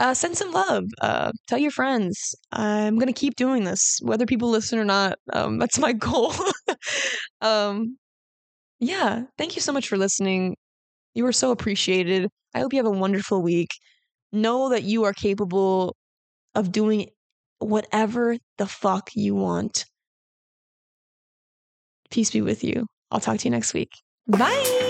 uh, send some love uh, tell your friends. I'm gonna keep doing this whether people listen or not um, that's my goal. Um, yeah thank you so much for listening. You are so appreciated. I hope you have a wonderful week. Know that you are capable of doing whatever the fuck you want. Peace be with you. I'll talk to you next week. Bye